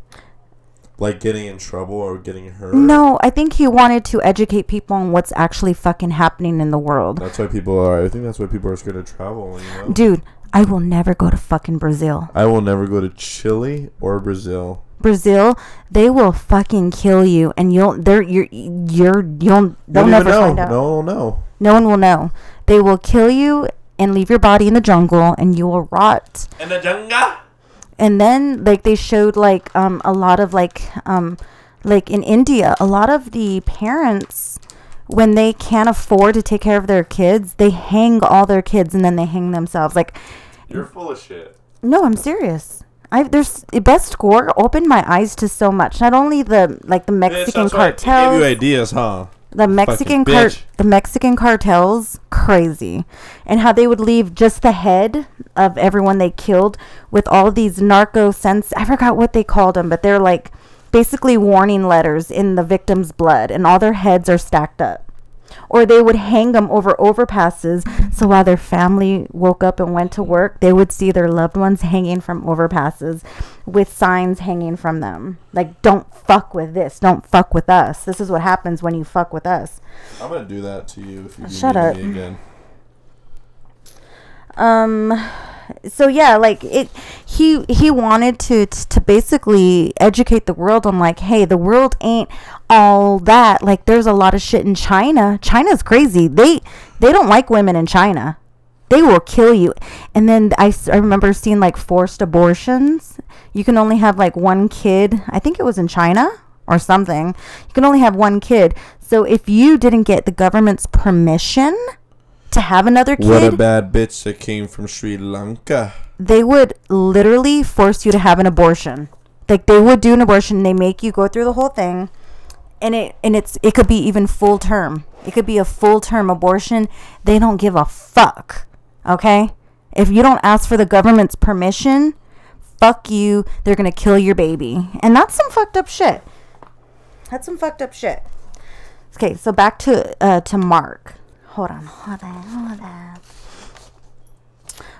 Speaker 1: like getting in trouble or getting hurt?
Speaker 2: no, I think he wanted to educate people on what's actually fucking happening in the world.
Speaker 1: That's why people are. I think that's why people are scared to travel. You know.
Speaker 2: Dude, I will never go to fucking Brazil.
Speaker 1: I will never go to Chile or Brazil.
Speaker 2: Brazil, they will fucking kill you, and you'll they're you're you're you'll they'll
Speaker 1: Won't
Speaker 2: never
Speaker 1: know.
Speaker 2: find out.
Speaker 1: No, no.
Speaker 2: No one will know. They will kill you and leave your body in the jungle, and you will rot.
Speaker 1: In the jungle.
Speaker 2: And then like they showed like um a lot of like um like in India, a lot of the parents when they can't afford to take care of their kids, they hang all their kids and then they hang themselves. Like
Speaker 1: You're full of shit.
Speaker 2: No, I'm serious. I there's best gore opened my eyes to so much. Not only the like the Mexican cartels,
Speaker 1: Give you ideas, huh?
Speaker 2: The Mexican
Speaker 1: fucking
Speaker 2: car-
Speaker 1: bitch.
Speaker 2: the Mexican cartels, crazy, and how they would leave just the head of everyone they killed with all these narco sense. I forgot what they called them, but they're like basically warning letters in the victim's blood, and all their heads are stacked up. Or they would hang them over overpasses, so while their family woke up and went to work, they would see their loved ones hanging from overpasses with signs hanging from them. Like, don't fuck with this, don't fuck with us. This is what happens when you fuck with us.
Speaker 1: I'm gonna do that to you if you
Speaker 2: Shut
Speaker 1: do
Speaker 2: up.
Speaker 1: me again.
Speaker 2: um so yeah like it he he wanted to to basically educate the world on like hey the world ain't all that. Like there's a lot of shit in china. China's crazy. They they don't like women in china. They will kill you. And then I, I remember seeing like forced abortions. You can only have like one kid. I think it was in china or something. You can only have one kid. So if you didn't get the government's permission to have another kid
Speaker 1: What a bad bitch that came from Sri Lanka.
Speaker 2: they would literally force you to have an abortion. Like they would do an abortion, they make you go through the whole thing, and it and it's it could be even full term. It could be a full term abortion. They don't give a fuck. Okay? If you don't ask for the government's permission, fuck you. They're gonna kill your baby. And that's some fucked up shit. That's some fucked up shit. Okay, so back to uh to Mark. Hold on, hold on, hold on.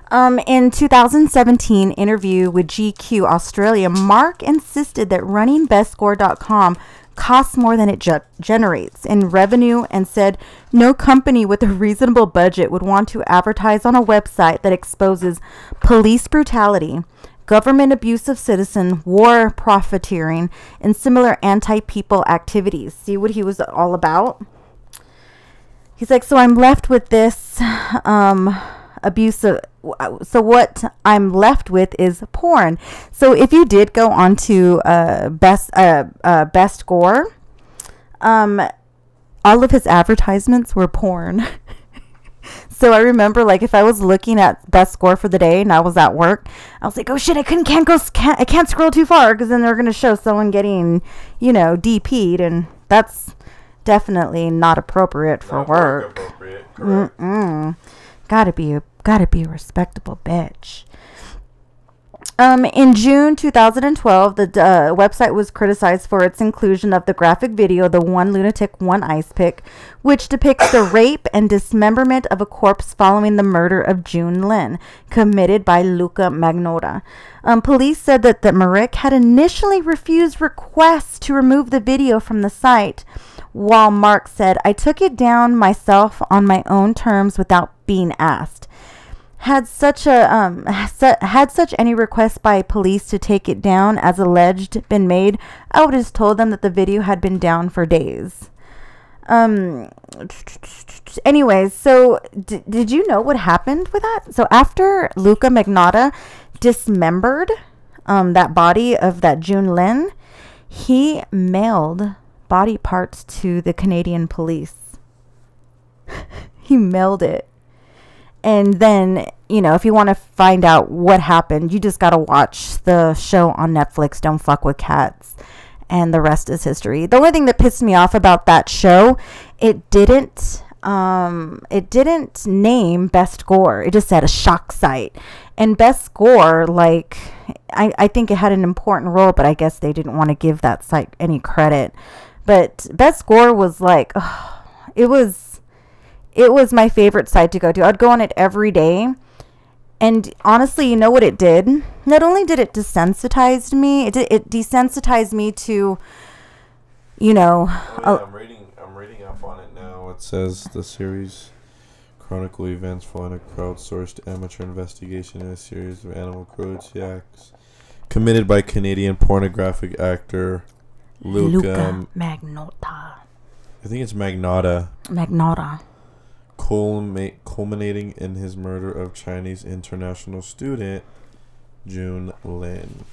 Speaker 2: Um, in 2017 interview with GQ Australia, Mark insisted that running bestgore.com costs more than it ge- generates in revenue and said no company with a reasonable budget would want to advertise on a website that exposes police brutality, government abuse of citizen, war profiteering, and similar anti-people activities. See what he was all about? He's like, so I'm left with this um, abuse of. So what I'm left with is porn. So if you did go onto uh, best uh, uh, best gore, um, all of his advertisements were porn. so I remember, like, if I was looking at best gore for the day and I was at work, I was like, oh shit, I couldn't can't go can't, I can't scroll too far because then they're gonna show someone getting, you know, DP'd, and that's definitely not appropriate for
Speaker 1: Not
Speaker 2: work.
Speaker 1: appropriate.
Speaker 2: Mm-mm. Gotta be a gotta be a respectable bitch. Um, in June 2012, the uh, website was criticized for its inclusion of the graphic video "The One Lunatic, One Ice Pick," which depicts the rape and dismemberment of a corpse following the murder of Jun Lin, committed by Luca Magnotta. Um, police said that that Marek had initially refused requests to remove the video from the site, while Mark said, "I took it down myself on my own terms without being asked." had such a um su- had such any request by police to take it down as alleged been made, I would have told them that the video had been down for days. Um. Anyways, so d- did you know what happened with that? So after Luca Magnotta dismembered um that body of that Jun Lin, he mailed body parts to the Canadian police. he mailed it and then you know if you want to find out what happened you just got to watch the show on netflix don't fuck with cats and the rest is history. The only thing that pissed me off about that show, it didn't um it didn't name best gore. It just said a shock site. And best Gore, like I, I think it had an important role, but I guess they didn't want to give that site any credit. But best gore was like it was it was my favorite site to go to. I'd go on it every day. And honestly, you know what it did? Not only did it desensitize me, it did, it desensitized me to, you know,
Speaker 1: Oh,
Speaker 2: Oh.
Speaker 1: yeah, I'm reading. I'm reading up on it now. It says the series chronicle events following a crowdsourced amateur investigation in a series of animal cruelty acts committed by Canadian pornographic actor Luca.
Speaker 2: Luca Magnota.
Speaker 1: I think it's Magnata,
Speaker 2: Magnota.
Speaker 1: culmi- culminating in his murder of Chinese international student Jun Lin.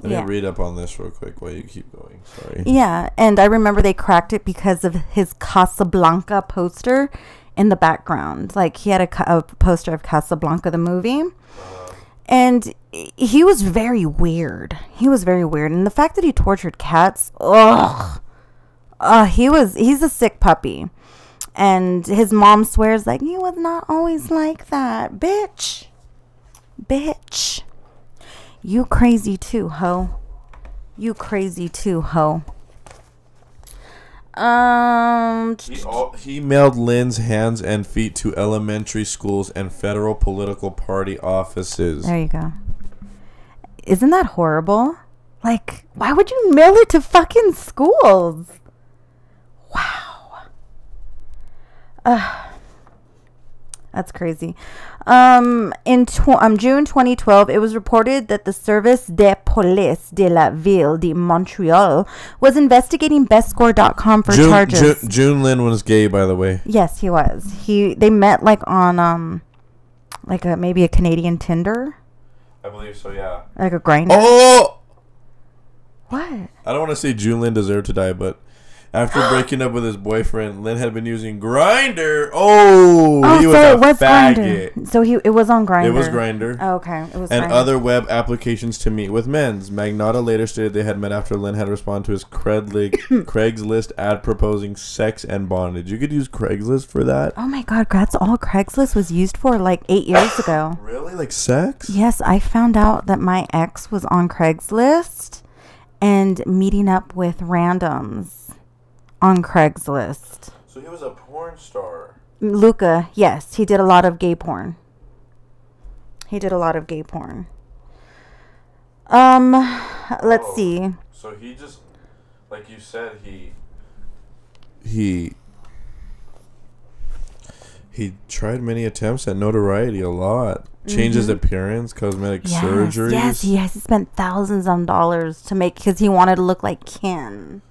Speaker 1: Let
Speaker 2: Yeah.
Speaker 1: me read up on this real quick while you keep going. Sorry.
Speaker 2: Yeah, and I remember they cracked it because of his Casablanca poster in the background. Like he had a, a poster of Casablanca the movie. And he was very weird. He was very weird. And the fact that he tortured cats, ugh. Uh, he was he's a sick puppy. And his mom swears like he was not always like that. Bitch. Bitch. You crazy too, ho. You crazy too, ho. Um
Speaker 1: He, he mailed Lin's hands and feet to elementary schools and federal political party offices.
Speaker 2: there you go. Isn't that horrible? Like, why would you mail it to fucking schools? Wow. Ugh. That's crazy. Um, in tw- um, June 2012, it was reported that the Service de Police de la Ville de Montreal was investigating bestgore.com for
Speaker 1: June,
Speaker 2: charges.
Speaker 1: Ju- Jun Lin was gay, by the way.
Speaker 2: Yes, he was. He they met like on um like a maybe a Canadian Tinder,
Speaker 1: I believe so, yeah.
Speaker 2: like a Grindr.
Speaker 1: Oh!
Speaker 2: What?
Speaker 1: I don't want to say Jun Lin deserved to die, but after breaking up with his boyfriend, Lin had been using Grindr. Oh,
Speaker 2: Oh,
Speaker 1: he was
Speaker 2: so
Speaker 1: a
Speaker 2: it was
Speaker 1: faggot.
Speaker 2: Grindr. So he it was on Grindr.
Speaker 1: It was Grindr.
Speaker 2: Oh, okay, it was.
Speaker 1: and
Speaker 2: Grindr.
Speaker 1: other web applications to meet with men's. Magnata later stated they had met after Lin had responded to his Craigli- Craigslist ad proposing sex and bondage. You could use Craigslist for that.
Speaker 2: Oh my God, that's all Craigslist was used for like eight years ago.
Speaker 1: Really? Like sex?
Speaker 2: Yes, I found out that my ex was on Craigslist and meeting up with randoms on Craigslist.
Speaker 1: So he was a porn star.
Speaker 2: Luca, yes, he did a lot of gay porn. He did a lot of gay porn. Um, let's
Speaker 1: Oh.
Speaker 2: see.
Speaker 1: So he just, like you said, he he he tried many attempts at notoriety. A lot. Changed his appearance, cosmetic
Speaker 2: Yes,
Speaker 1: surgeries.
Speaker 2: yes, yes. He spent thousands of dollars to make because he wanted to look like Ken,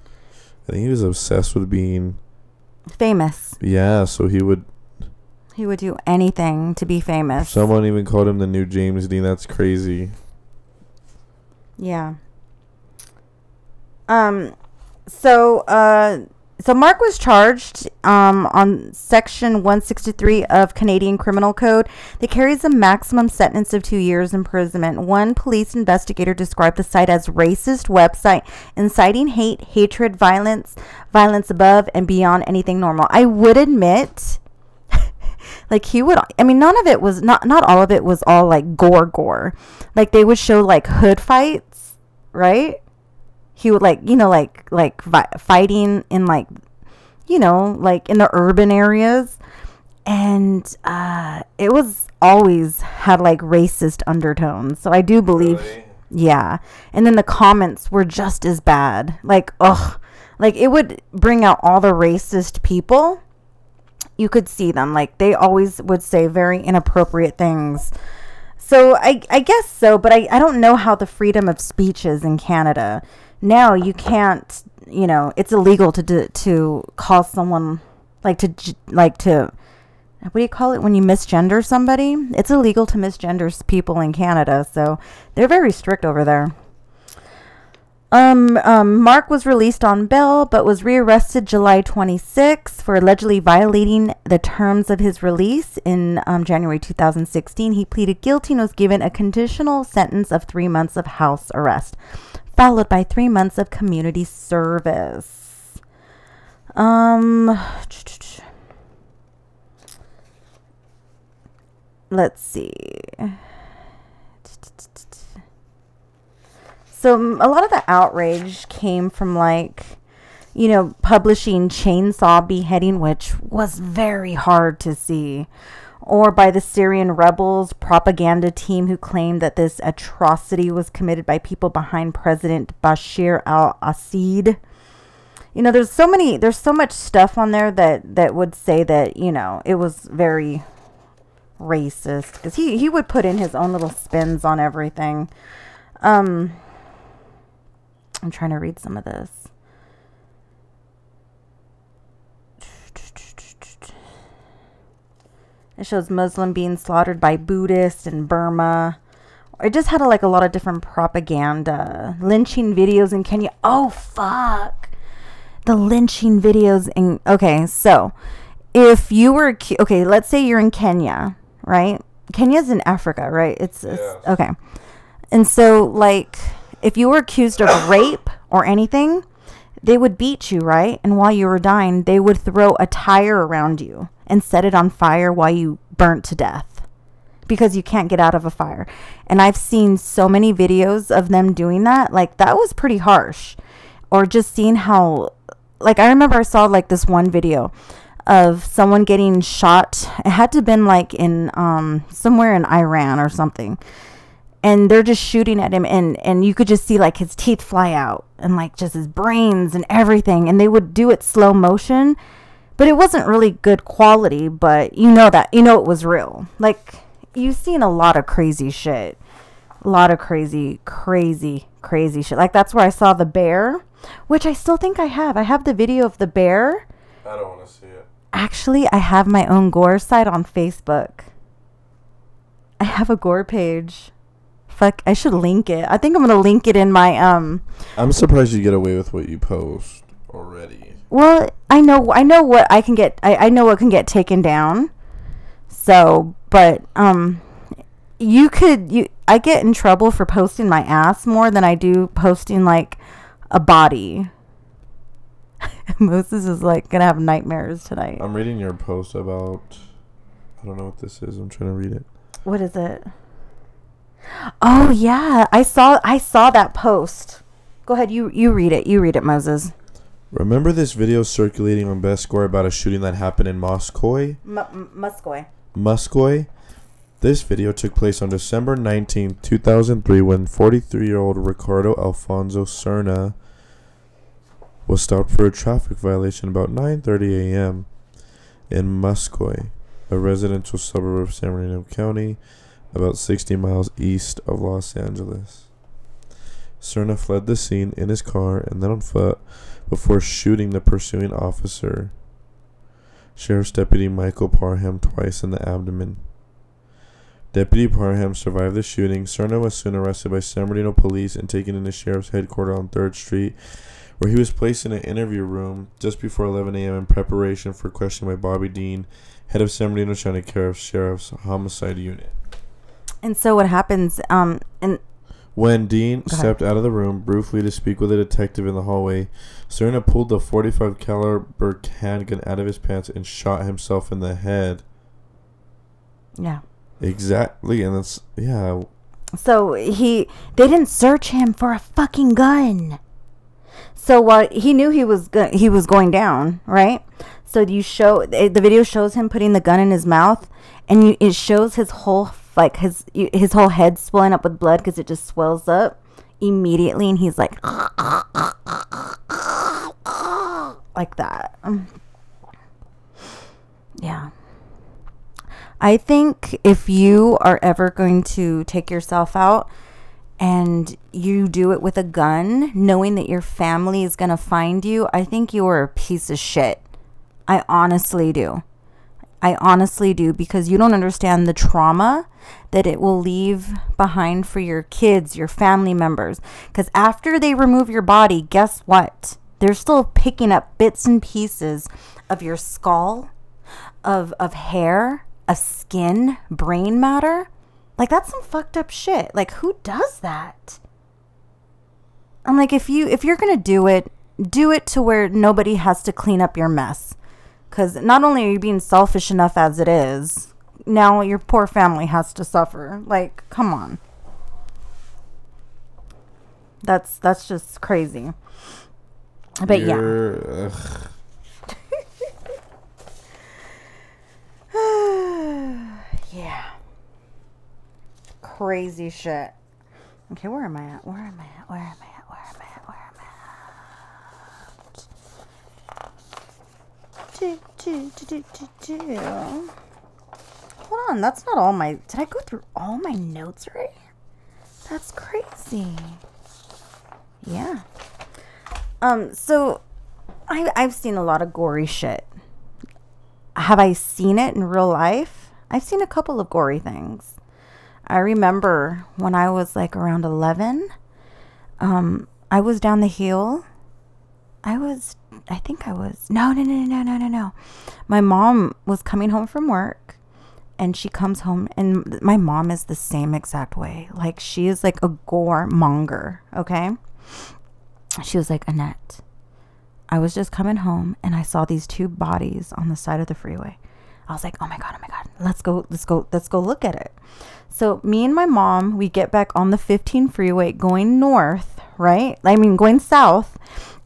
Speaker 1: I think he was obsessed with being.
Speaker 2: famous.
Speaker 1: Yeah, so he would.
Speaker 2: He would do anything to be famous.
Speaker 1: Someone even called him the new James Dean. That's crazy.
Speaker 2: Yeah. Um so uh so Mark was charged um on section 163 of Canadian Criminal Code that carries a maximum sentence of 2 years imprisonment. One police investigator described the site as racist website inciting hate, hatred, violence, violence above and beyond anything normal. I would admit like he would i mean none of it was not not all of it was all like gore gore like they would show like hood fights right he would like you know like like vi- fighting in like you know like in the urban areas and uh it was always had like racist undertones so i do believe yeah. And then the comments were just as bad. Like, ugh. Like, it would bring out all the racist people. You could see them. Like, they always would say very inappropriate things. So, I, I guess so, but I, I don't know how the freedom of speech is in Canada. Now, you can't, you know, it's illegal to, do, to call someone, like, to, like, to, what do you call it when you misgender somebody? It's illegal to misgender people in Canada, so they're very strict over there. Um, um, Mark was released on bail, but was rearrested July 26 for allegedly violating the terms of his release in um, January 2016. He pleaded guilty and was given a conditional sentence of three months of house arrest. Followed by three months of community service. Um, let's see. So a lot of the outrage came from like, you know, publishing chainsaw beheading, which was very hard to see, or by the Syrian rebels propaganda team who claimed that this atrocity was committed by people behind President Bashar al-Assad. You know, there's so many, there's so much stuff on there that that would say that you know it was very racist because he he would put in his own little spins on everything. Um, I'm trying to read some of this. It shows Muslim being slaughtered by Buddhists in Burma. It just had a, like a lot of different propaganda, lynching videos in Kenya. Oh fuck, the lynching videos in. Okay, so if you were okay, let's say you're in Kenya, right? Kenya's in Africa, right? It's, it's okay. And so, like, if you were accused of rape or anything, they would beat you, right? And while you were dying, they would throw a tire around you and set it on fire while you burnt to death because you can't get out of a fire. And I've seen so many videos of them doing that. Like, that was pretty harsh. Or just seeing how, like, I remember I saw, like, this one video of someone getting shot. It had to have been, like, in, um, somewhere in Iran or something and they're just shooting at him and and you could just see like his teeth fly out and like just his brains and everything and they would do it slow motion but it wasn't really good quality but you know that you know it was real. Like you've seen a lot of crazy shit. A lot of crazy crazy crazy shit. Like that's where i saw the bear which i still think i have. I have the video of the bear.
Speaker 1: I don't want to see it.
Speaker 2: actually i have my own gore site on facebook. I have a gore page fuck i should link it i think i'm gonna link it in my um
Speaker 1: I'm surprised you get away with what you post already.
Speaker 2: well i know i know what i can get i, I know what can get taken down so but um you could you i get in trouble for posting my ass more than i do posting like a body moses is like gonna have nightmares tonight
Speaker 1: I'm reading your post about. I don't know what this is. I'm trying to read it.
Speaker 2: What is it? Oh yeah, I saw I saw that post. Go ahead, you you read it. You read it, Moses.
Speaker 1: Remember this video circulating on Best Gore about a shooting that happened in Moscow?
Speaker 2: M-.
Speaker 1: Muscoy. This video took place on December 19, 2003, when 43 year old Ricardo Alfonso Cerna was stopped for a traffic violation about 9:30 a.m. in Muscoy, a residential suburb of San Bernardino County, about 60 miles east of Los Angeles. Cerna fled the scene in his car and then on foot before shooting the pursuing officer. Sheriff's Deputy Michael Parham twice in the abdomen. Deputy Parham survived the shooting. Cerna was soon arrested by San Bernardino police and taken into sheriff's headquarters on 3rd Street, where he was placed in an interview room just before 11 a.m. in preparation for questioning by Bobby Dean, head of San Bernardino County Sheriff's Sheriff's Homicide Unit.
Speaker 2: And so what happens? Um, and
Speaker 1: When Dean stepped out of the room briefly to speak with a detective in the hallway, Cerna pulled the 45 caliber handgun out of his pants and shot himself in the head.
Speaker 2: yeah.
Speaker 1: Exactly, and that's yeah.
Speaker 2: So he they didn't search him for a fucking gun. So what he knew he was go- he was going down, right? So you show the video shows him putting the gun in his mouth, and you, it shows his whole like his his whole head swelling up with blood because it just swells up immediately, and he's like like that. Yeah. I think if you are ever going to take yourself out and you do it with a gun, knowing that your family is going to find you, I think you are a piece of shit. I honestly do. I honestly do because you don't understand the trauma that it will leave behind for your kids, your family members. Because after they remove your body, guess what? They're still picking up bits and pieces of your skull, of of hair, of skin, brain matter. Like that's some fucked up shit. Like who does that? I'm like, if you if you're gonna do it, do it to where nobody has to clean up your mess. Because not only are you being selfish enough as it is, now your poor family has to suffer. Like, come on. That's that's just crazy. But yeah.
Speaker 1: You're- ugh.
Speaker 2: yeah. Crazy shit. Okay, where am I at? Where am I at? Where am I at? Where am I at? Where am I at? Hold on, that's not all my. Did I go through all my notes right? That's crazy. Yeah. Um. So, I I've seen a lot of gory shit have I seen it in real life? I've seen a couple of gory things. I remember when I was like around 11, um, I was down the hill. I was, I think I was, no, no, no, no, no, no, no. My mom was coming home from work and she comes home and my mom is the same exact way. Like she is like a gore monger, okay? She was like, Annette, I was just coming home and I saw these two bodies on the side of the freeway. I was like, "Oh my god, oh my god. Let's go let's go let's go look at it." So, me and my mom, we get back on the 15 freeway going north, right? I mean, going south.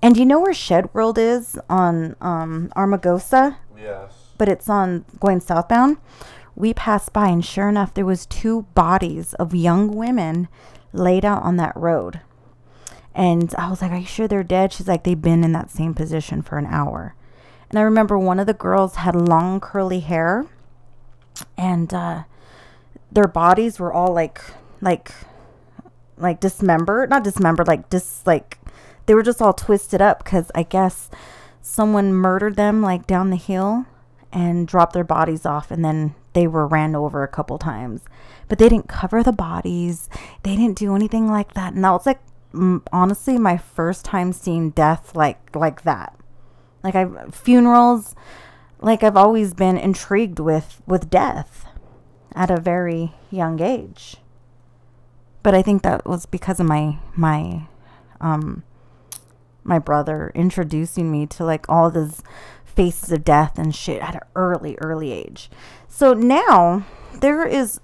Speaker 2: And you know where Shed World is on um Armagosa?
Speaker 1: Yes.
Speaker 2: but it's on going southbound. We passed by, and sure enough, there was two bodies of young women laid out on that road. And I was like, "Are you sure they're dead?" She's like, "They've been in that same position for an hour." And I remember one of the girls had long curly hair, and uh, their bodies were all like, like, like dismembered, not dismembered, like just like they were just all twisted up because I guess someone murdered them like down the hill and dropped their bodies off and then they were ran over a couple times. But they didn't cover the bodies. They didn't do anything like that. And that was like honestly my first time seeing death like like that. Like i funerals like i've always been intrigued with with death at a very young age. But i think that was because of my my um my brother introducing me to like all these faces of death and shit at an early early age. So now there is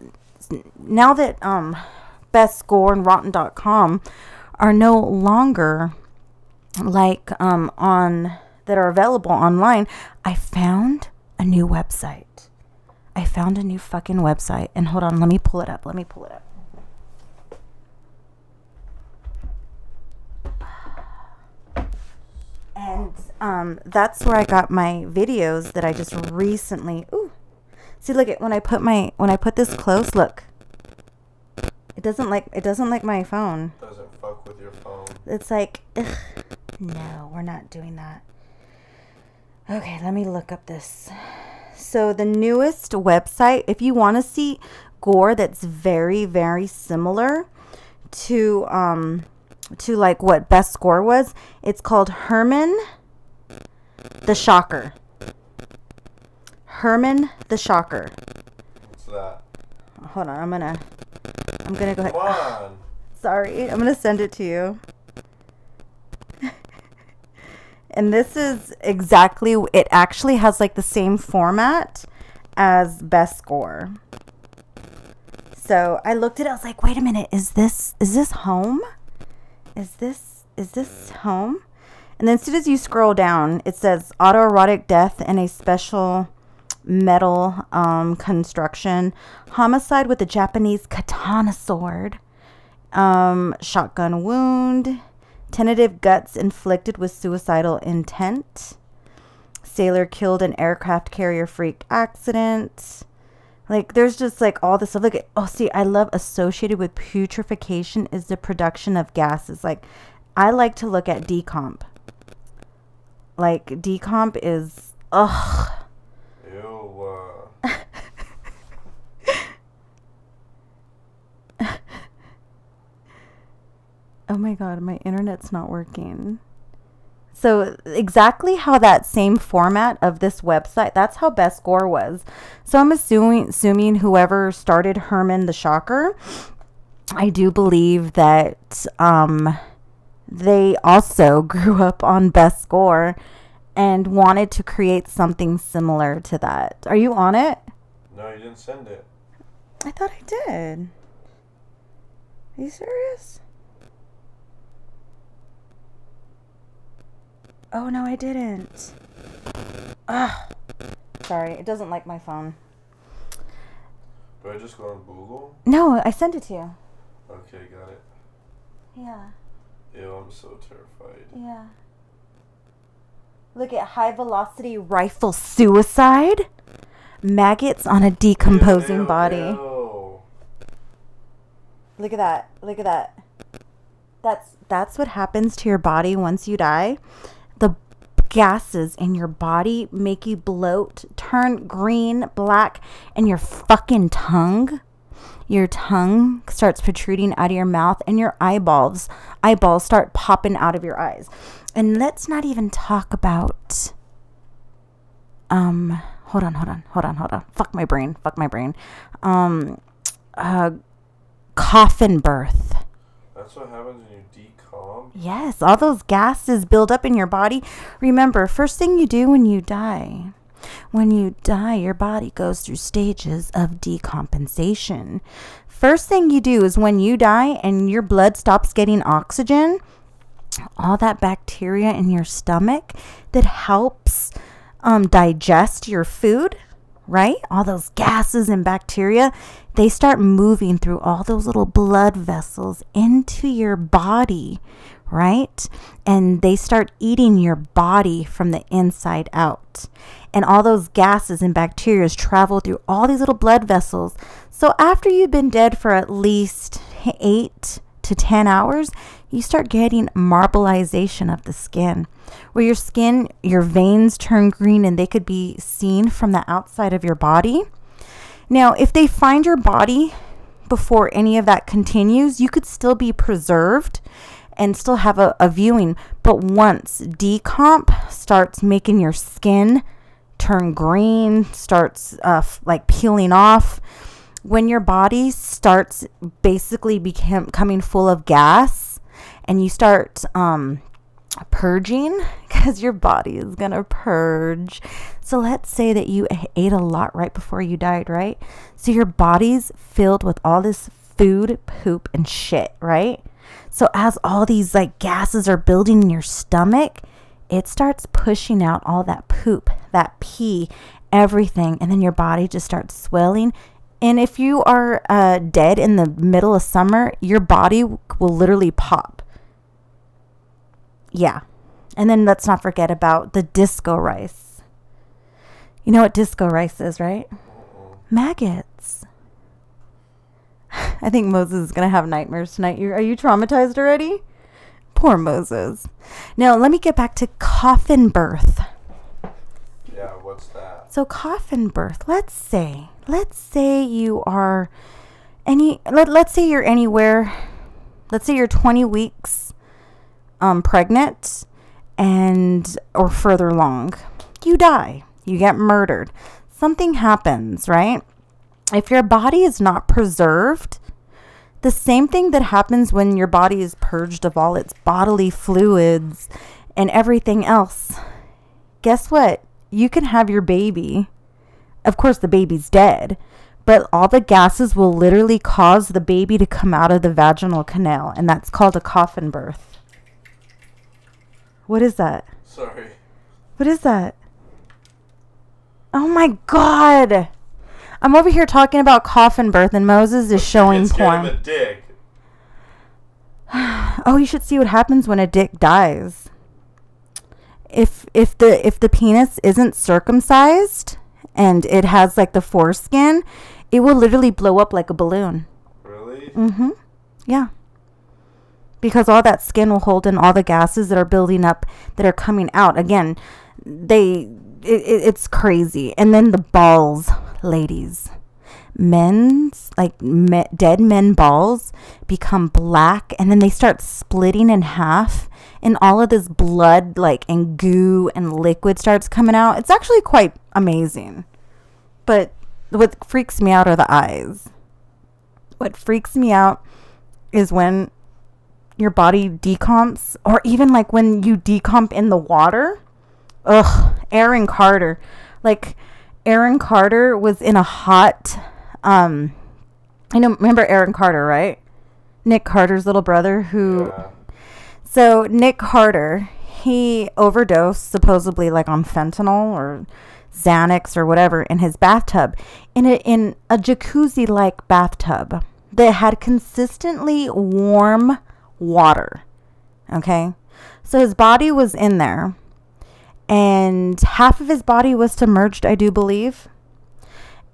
Speaker 2: now that um best gore and rotten.com are no longer like um on that are available online i found a new website. I found a new fucking website. And hold on let me pull it up. Let me pull it up and um, that's where I got my videos that I just recently. Ooh, see, look at when I put my when I put this close. Look, it doesn't like it doesn't like my phone.
Speaker 1: Doesn't fuck with your phone.
Speaker 2: It's like, ugh, no, we're not doing that. Okay, let me look up this. So the newest website, if you want to see gore that's very very similar to um to like what best gore was, it's called Herman the Shocker. Herman the Shocker.
Speaker 1: What's that?
Speaker 2: Hold on, I'm gonna I'm gonna go ahead.
Speaker 1: Come on.
Speaker 2: Sorry, I'm gonna send it to you. and this is exactly it actually has like the same format as best gore. So I looked at it, I was like, wait a minute, is this is this home? Is this is this home? And then as soon as you scroll down, it says autoerotic death in a special metal um, construction, homicide with a Japanese katana sword, um, shotgun wound, tentative cuts inflicted with suicidal intent, sailor killed in aircraft carrier freak accident. Like there's just like all this stuff. Like oh, see, I love associated with putrefaction is the production of gases. Like I like to look at decomp. Like decomp is ugh.
Speaker 1: Ew. Uh,
Speaker 2: Oh my god, my internet's not working. So exactly how that same format of this website, that's how Best Gore was. So I'm assuming assuming whoever started Herman the Shocker, I do believe that um they also grew up on best gore and wanted to create something similar to that. Are you on it?
Speaker 1: No, you didn't send it.
Speaker 2: I thought I did. Are you serious? Oh no, I didn't. Ah, sorry, it doesn't like my phone.
Speaker 1: Do I just go on Google?
Speaker 2: No, I sent it to you.
Speaker 1: Okay, got it.
Speaker 2: Yeah,
Speaker 1: Ew, I'm so terrified.
Speaker 2: yeah. Look at high velocity rifle suicide. Maggots on a decomposing
Speaker 1: Ew,
Speaker 2: body.
Speaker 1: ew.
Speaker 2: Look at that. Look at that. That's that's what happens to your body once you die. The gases in your body make you bloat, turn green, black, and your fucking tongue, your tongue starts protruding out of your mouth and your eyeballs eyeballs start popping out of your eyes. And let's not even talk about um hold on, hold on, hold on, hold on. Fuck my brain. Fuck my brain. Um uh coffin birth.
Speaker 1: That's what happens when you decomp.
Speaker 2: Yes, all those gases build up in your body. Remember, first thing you do when you die, when you die, your body goes through stages of decompensation. First thing you do is when you die and your blood stops getting oxygen, all that bacteria in your stomach that helps um, digest your food, right? All those gases and bacteria, they start moving through all those little blood vessels into your body, right? And they start eating your body from the inside out. And all those gases and bacteria travel through all these little blood vessels. So after you've been dead for at least eight to 10 hours, you start getting marbleization of the skin, where your skin, your veins turn green and they could be seen from the outside of your body. Now, if they find your body before any of that continues, you could still be preserved and still have a, a viewing. But once decomp starts making your skin turn green, starts uh, f- like peeling off, when your body starts basically become coming full of gas and you start um, purging because your body is going to purge. So let's say that you ate a lot right before you died, right? So your body's filled with all this food, poop, and shit, right? So as all these like gases are building in your stomach, it starts pushing out all that poop, that pee, everything, and then your body just starts swelling. And if you are uh, dead in the middle of summer, your body will literally pop. Yeah. And then let's not forget about the disco rice. You know what disco rice is, right? Maggots. I think Moses is going to have nightmares tonight. You, are you traumatized already? Poor Moses. Now, let me get back to coffin birth.
Speaker 1: Yeah, what's that?
Speaker 2: So coffin birth, let's say, let's say you are any let, let's say you're anywhere let's say you're 20 weeks um pregnant and or further along. You die. You get murdered. Something happens, right? If your body is not preserved, the same thing that happens when your body is purged of all its bodily fluids and everything else. Guess what? You can have your baby. Of course, the baby's dead, but all the gases will literally cause the baby to come out of the vaginal canal, and that's called a coffin birth. What is that?
Speaker 1: Sorry.
Speaker 2: What is that? Oh my god! I'm over here talking about coffin birth, and Moses is showing porn.
Speaker 1: a dick.
Speaker 2: Oh, you should see what happens when a dick dies. If if the if the penis isn't circumcised and it has like the foreskin, it will literally blow up like a balloon.
Speaker 1: Really?
Speaker 2: Mm-hmm. Yeah. Because all that skin will hold in all the gases that are building up that are coming out. Again, they it, it, it's crazy. And then the balls, ladies. Men's like me, dead men balls become black and then they start splitting in half and all of this blood like and goo and liquid starts coming out. It's actually quite amazing. But what freaks me out are the eyes. What freaks me out is when your body decomps, or even like when you decomp in the water. Ugh, Aaron Carter. Like Aaron Carter was in a hot um you know remember Aaron Carter, right? Nick Carter's little brother who so Nick Carter, he overdosed supposedly like on fentanyl or Xanax or whatever in his bathtub in a in a jacuzzi like bathtub that had consistently warm water. Okay? So his body was in there and half of his body was submerged, I do believe.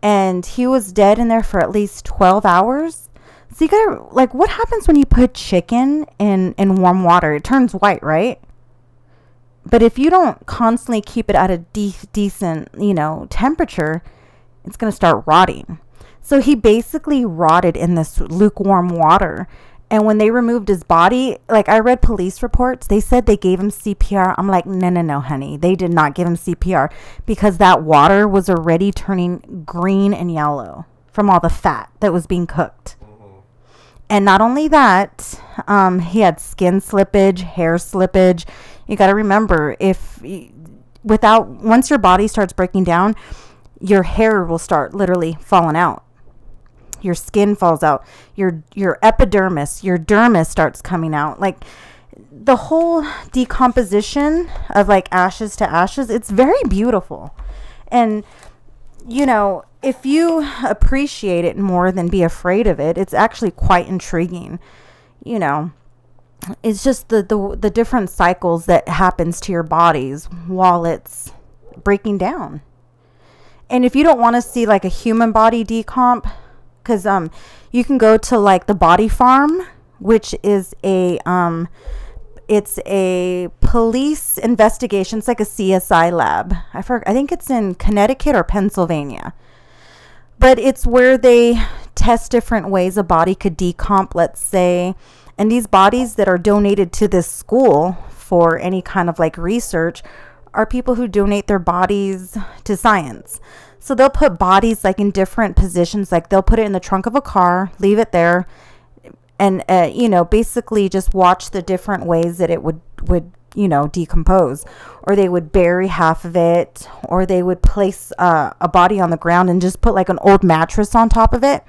Speaker 2: And he was dead in there for at least 12 hours. So you gotta, like, what happens when you put chicken in, in warm water? It turns white, right? But if you don't constantly keep it at a de- decent, you know, temperature, it's gonna start rotting. So he basically rotted in this lukewarm water. And when they removed his body, like I read police reports, they said they gave him CPR. I'm like, no, no, no, honey. They did not give him CPR because that water was already turning green and yellow from all the fat that was being cooked. And not only that, um, he had skin slippage, hair slippage. You got to remember if without once your body starts breaking down, your hair will start literally falling out your skin falls out your your epidermis your dermis starts coming out. Like the whole decomposition of like ashes to ashes it's very beautiful. And you know if you appreciate it more than be afraid of it it's actually quite intriguing. You know it's just the the, the different cycles that happens to your bodies while it's breaking down. And if you don't want to see like a human body decomp because um you can go to like the body farm which is a um it's a police investigation it's like a csi lab. I for, i think it's in connecticut or pennsylvania. But it's where they test different ways a body could decomp let's say. And these bodies that are donated to this school for any kind of like research are people who donate their bodies to science so they'll put bodies like in different positions. Like they'll put it in the trunk of a car, leave it there, and uh, you know basically just watch the different ways that it would would you know decompose. Or they would bury half of it, or they would place uh, a body on the ground and just put like an old mattress on top of it.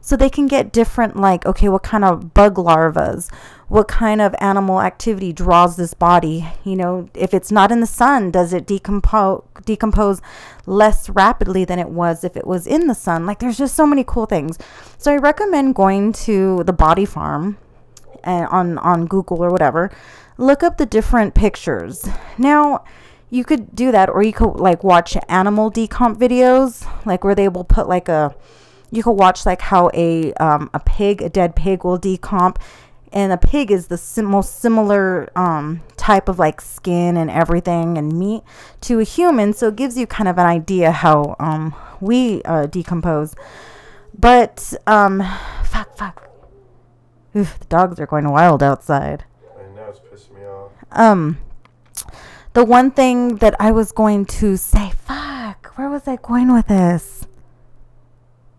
Speaker 2: So they can get different like okay, what kind of bug larvas, what kind of animal activity draws this body? You know if it's not in the sun does it decompose decompose less rapidly than it was if it was in the sun? Like there's just so many cool things. So i recommend going to the body farm and on on google or whatever. Look up the different pictures. Now you could do that or you could like watch animal decomp videos like where they will put like a you could watch like how a um, a pig a dead pig will decomp and a pig is the sim- most similar um, type of like skin and everything and meat to a human so it gives you kind of an idea how um, we uh, decompose. But um, fuck fuck. Oof, the dogs are going wild outside.
Speaker 1: I know it's pissing me off.
Speaker 2: um the one thing that i was going to say fuck where was i going with this?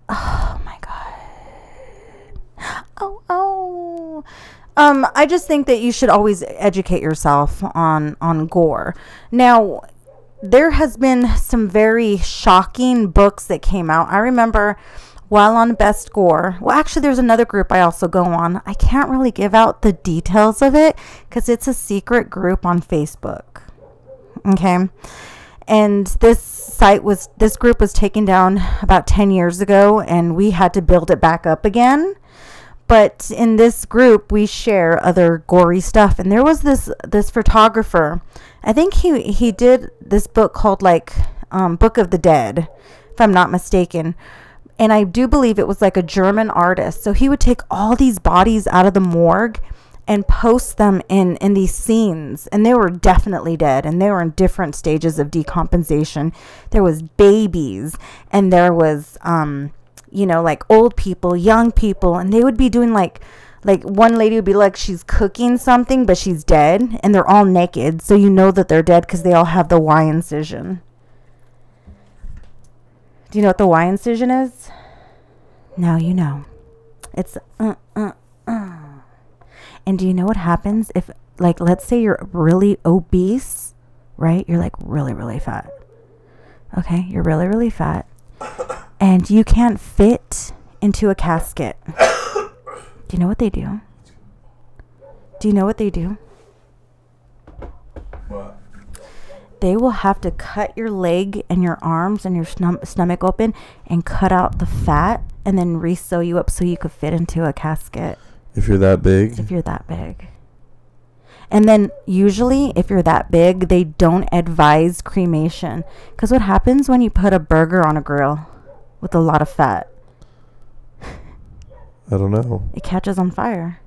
Speaker 2: Oh my god oh oh. Um i just think that you should always educate yourself on on gore. Now there has been some very shocking books that came out. I remember while on best gore well actually there's another group i also go on. I can't really give out the details of it because it's a secret group on facebook okay? And this site was this group was taken down about 10 years ago and we had to build it back up again but in this group we share other gory stuff. And there was this this photographer i think he he did this book called like um, book of the dead if i'm not mistaken. And i do believe it was like a german artist. So he would take all these bodies out of the morgue and post them in in these scenes. And they were definitely dead and they were in different stages of decomposition there was babies and there was um you know like old people young people and they would be doing like like one lady would be like she's cooking something but she's dead and they're all naked so you know that they're dead because they all have the y incision do you know what the y incision is now you know it's uh, uh, uh. And do you know what happens if, like, let's say you're really obese, right? You're like really, really fat. Okay, you're really, really fat. And you can't fit into a casket. do you know what they do? Do you know what they do?
Speaker 1: What?
Speaker 2: They will have to cut your leg and your arms and your stom- stomach open and cut out the fat and then re-sew you up so you could fit into a casket
Speaker 1: If you're that big,
Speaker 2: if you're that big. And then usually if you're that big, they don't advise cremation cuz what happens when you put a burger on a grill with a lot of fat?
Speaker 1: I don't know.
Speaker 2: It catches on fire.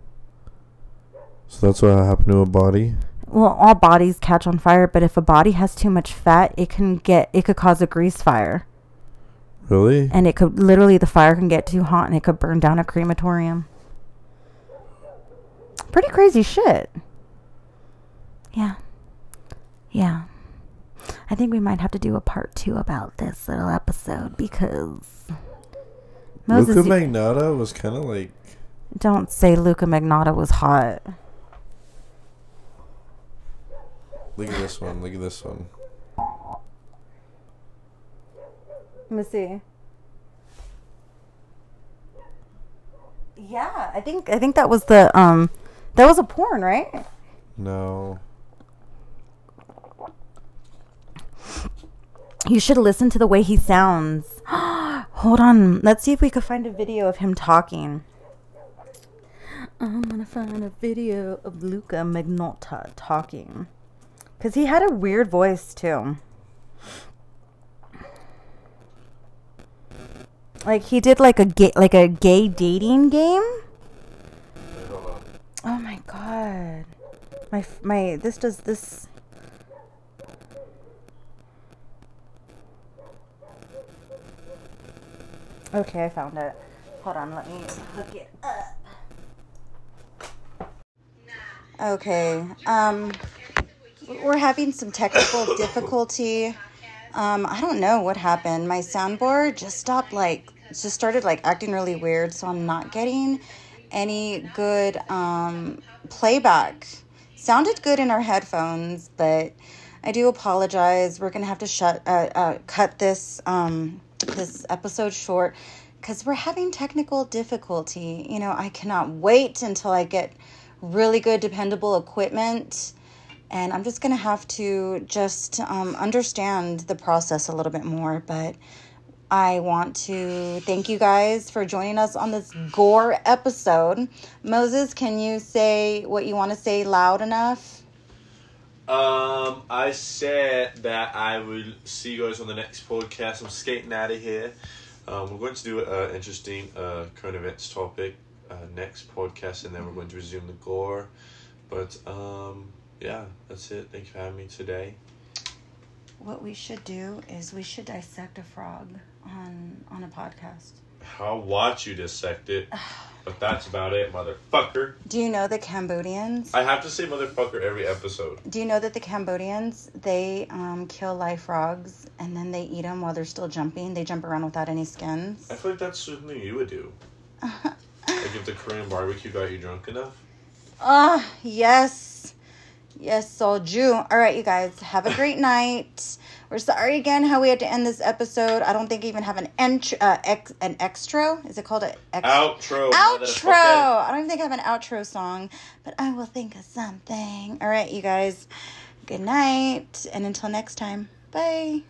Speaker 1: So that's what happened to a body.
Speaker 2: Well, all bodies catch on fire, but if a body has too much fat, it can get it could cause a grease fire.
Speaker 1: Really?
Speaker 2: and it could literally the fire can get too hot and it could burn down a crematorium. Pretty crazy shit. Yeah. Yeah. I think we might have to do a part two about this little episode because Moses,
Speaker 1: Luca Magnotta was kind of like
Speaker 2: don't say Luca Magnotta was hot.
Speaker 1: Look at this one. Look at this one.
Speaker 2: Let me see. Yeah, I think I think that was the um that was a porn, right?
Speaker 1: No.
Speaker 2: You should listen to the way he sounds. Hold on. Let's see if we could find a video of him talking. I'm gonna find a video of Luca Magnotta talking. Cause he had a weird voice too. Like he did like a gay like a gay dating game. Oh my god. My my this does this Okay, I found it. Hold on, let me hook it up. Okay, um, we're having some technical difficulty. Um, I don't know what happened. My soundboard just stopped, like, just started, like, acting really weird, so I'm not getting any good, um, playback. Sounded good in our headphones, but I do apologize. We're gonna have to shut, uh, uh, cut this, um, this episode short because we're having technical difficulty. You know, I cannot wait until I get really good, dependable equipment. And I'm just going to have to just um, understand the process a little bit more. But I want to thank you guys for joining us on this gore episode. Moses, can you say what you want to say loud enough?
Speaker 1: Um, I said that I will see you guys on the next podcast. I'm skating out of here. Um, we're going to do an interesting uh, current events topic uh, next podcast, and then we're going to resume the gore. But um, yeah, that's it. Thanks for having me today.
Speaker 2: What we should do is we should dissect a frog on on a podcast.
Speaker 1: I'll watch you dissect it, but that's about it, motherfucker.
Speaker 2: Do you know the Cambodians?
Speaker 1: I have to say motherfucker every episode.
Speaker 2: Do you know that the Cambodians they um, kill live frogs and then they eat them while they're still jumping? They jump around without any skins.
Speaker 1: I feel like that's something you would do. like if the Korean barbecue got you drunk enough.
Speaker 2: Ah, yes, yes, Jew. All right, you guys have a great night. We're sorry again how we had to end this episode. I don't think I even have an ent- uh, ex- an extra. Is it called an ex-
Speaker 1: Outro.
Speaker 2: outro? I don't even think I have an outro song, but I will think of something. All right, you guys. Good night, and until next time. Bye.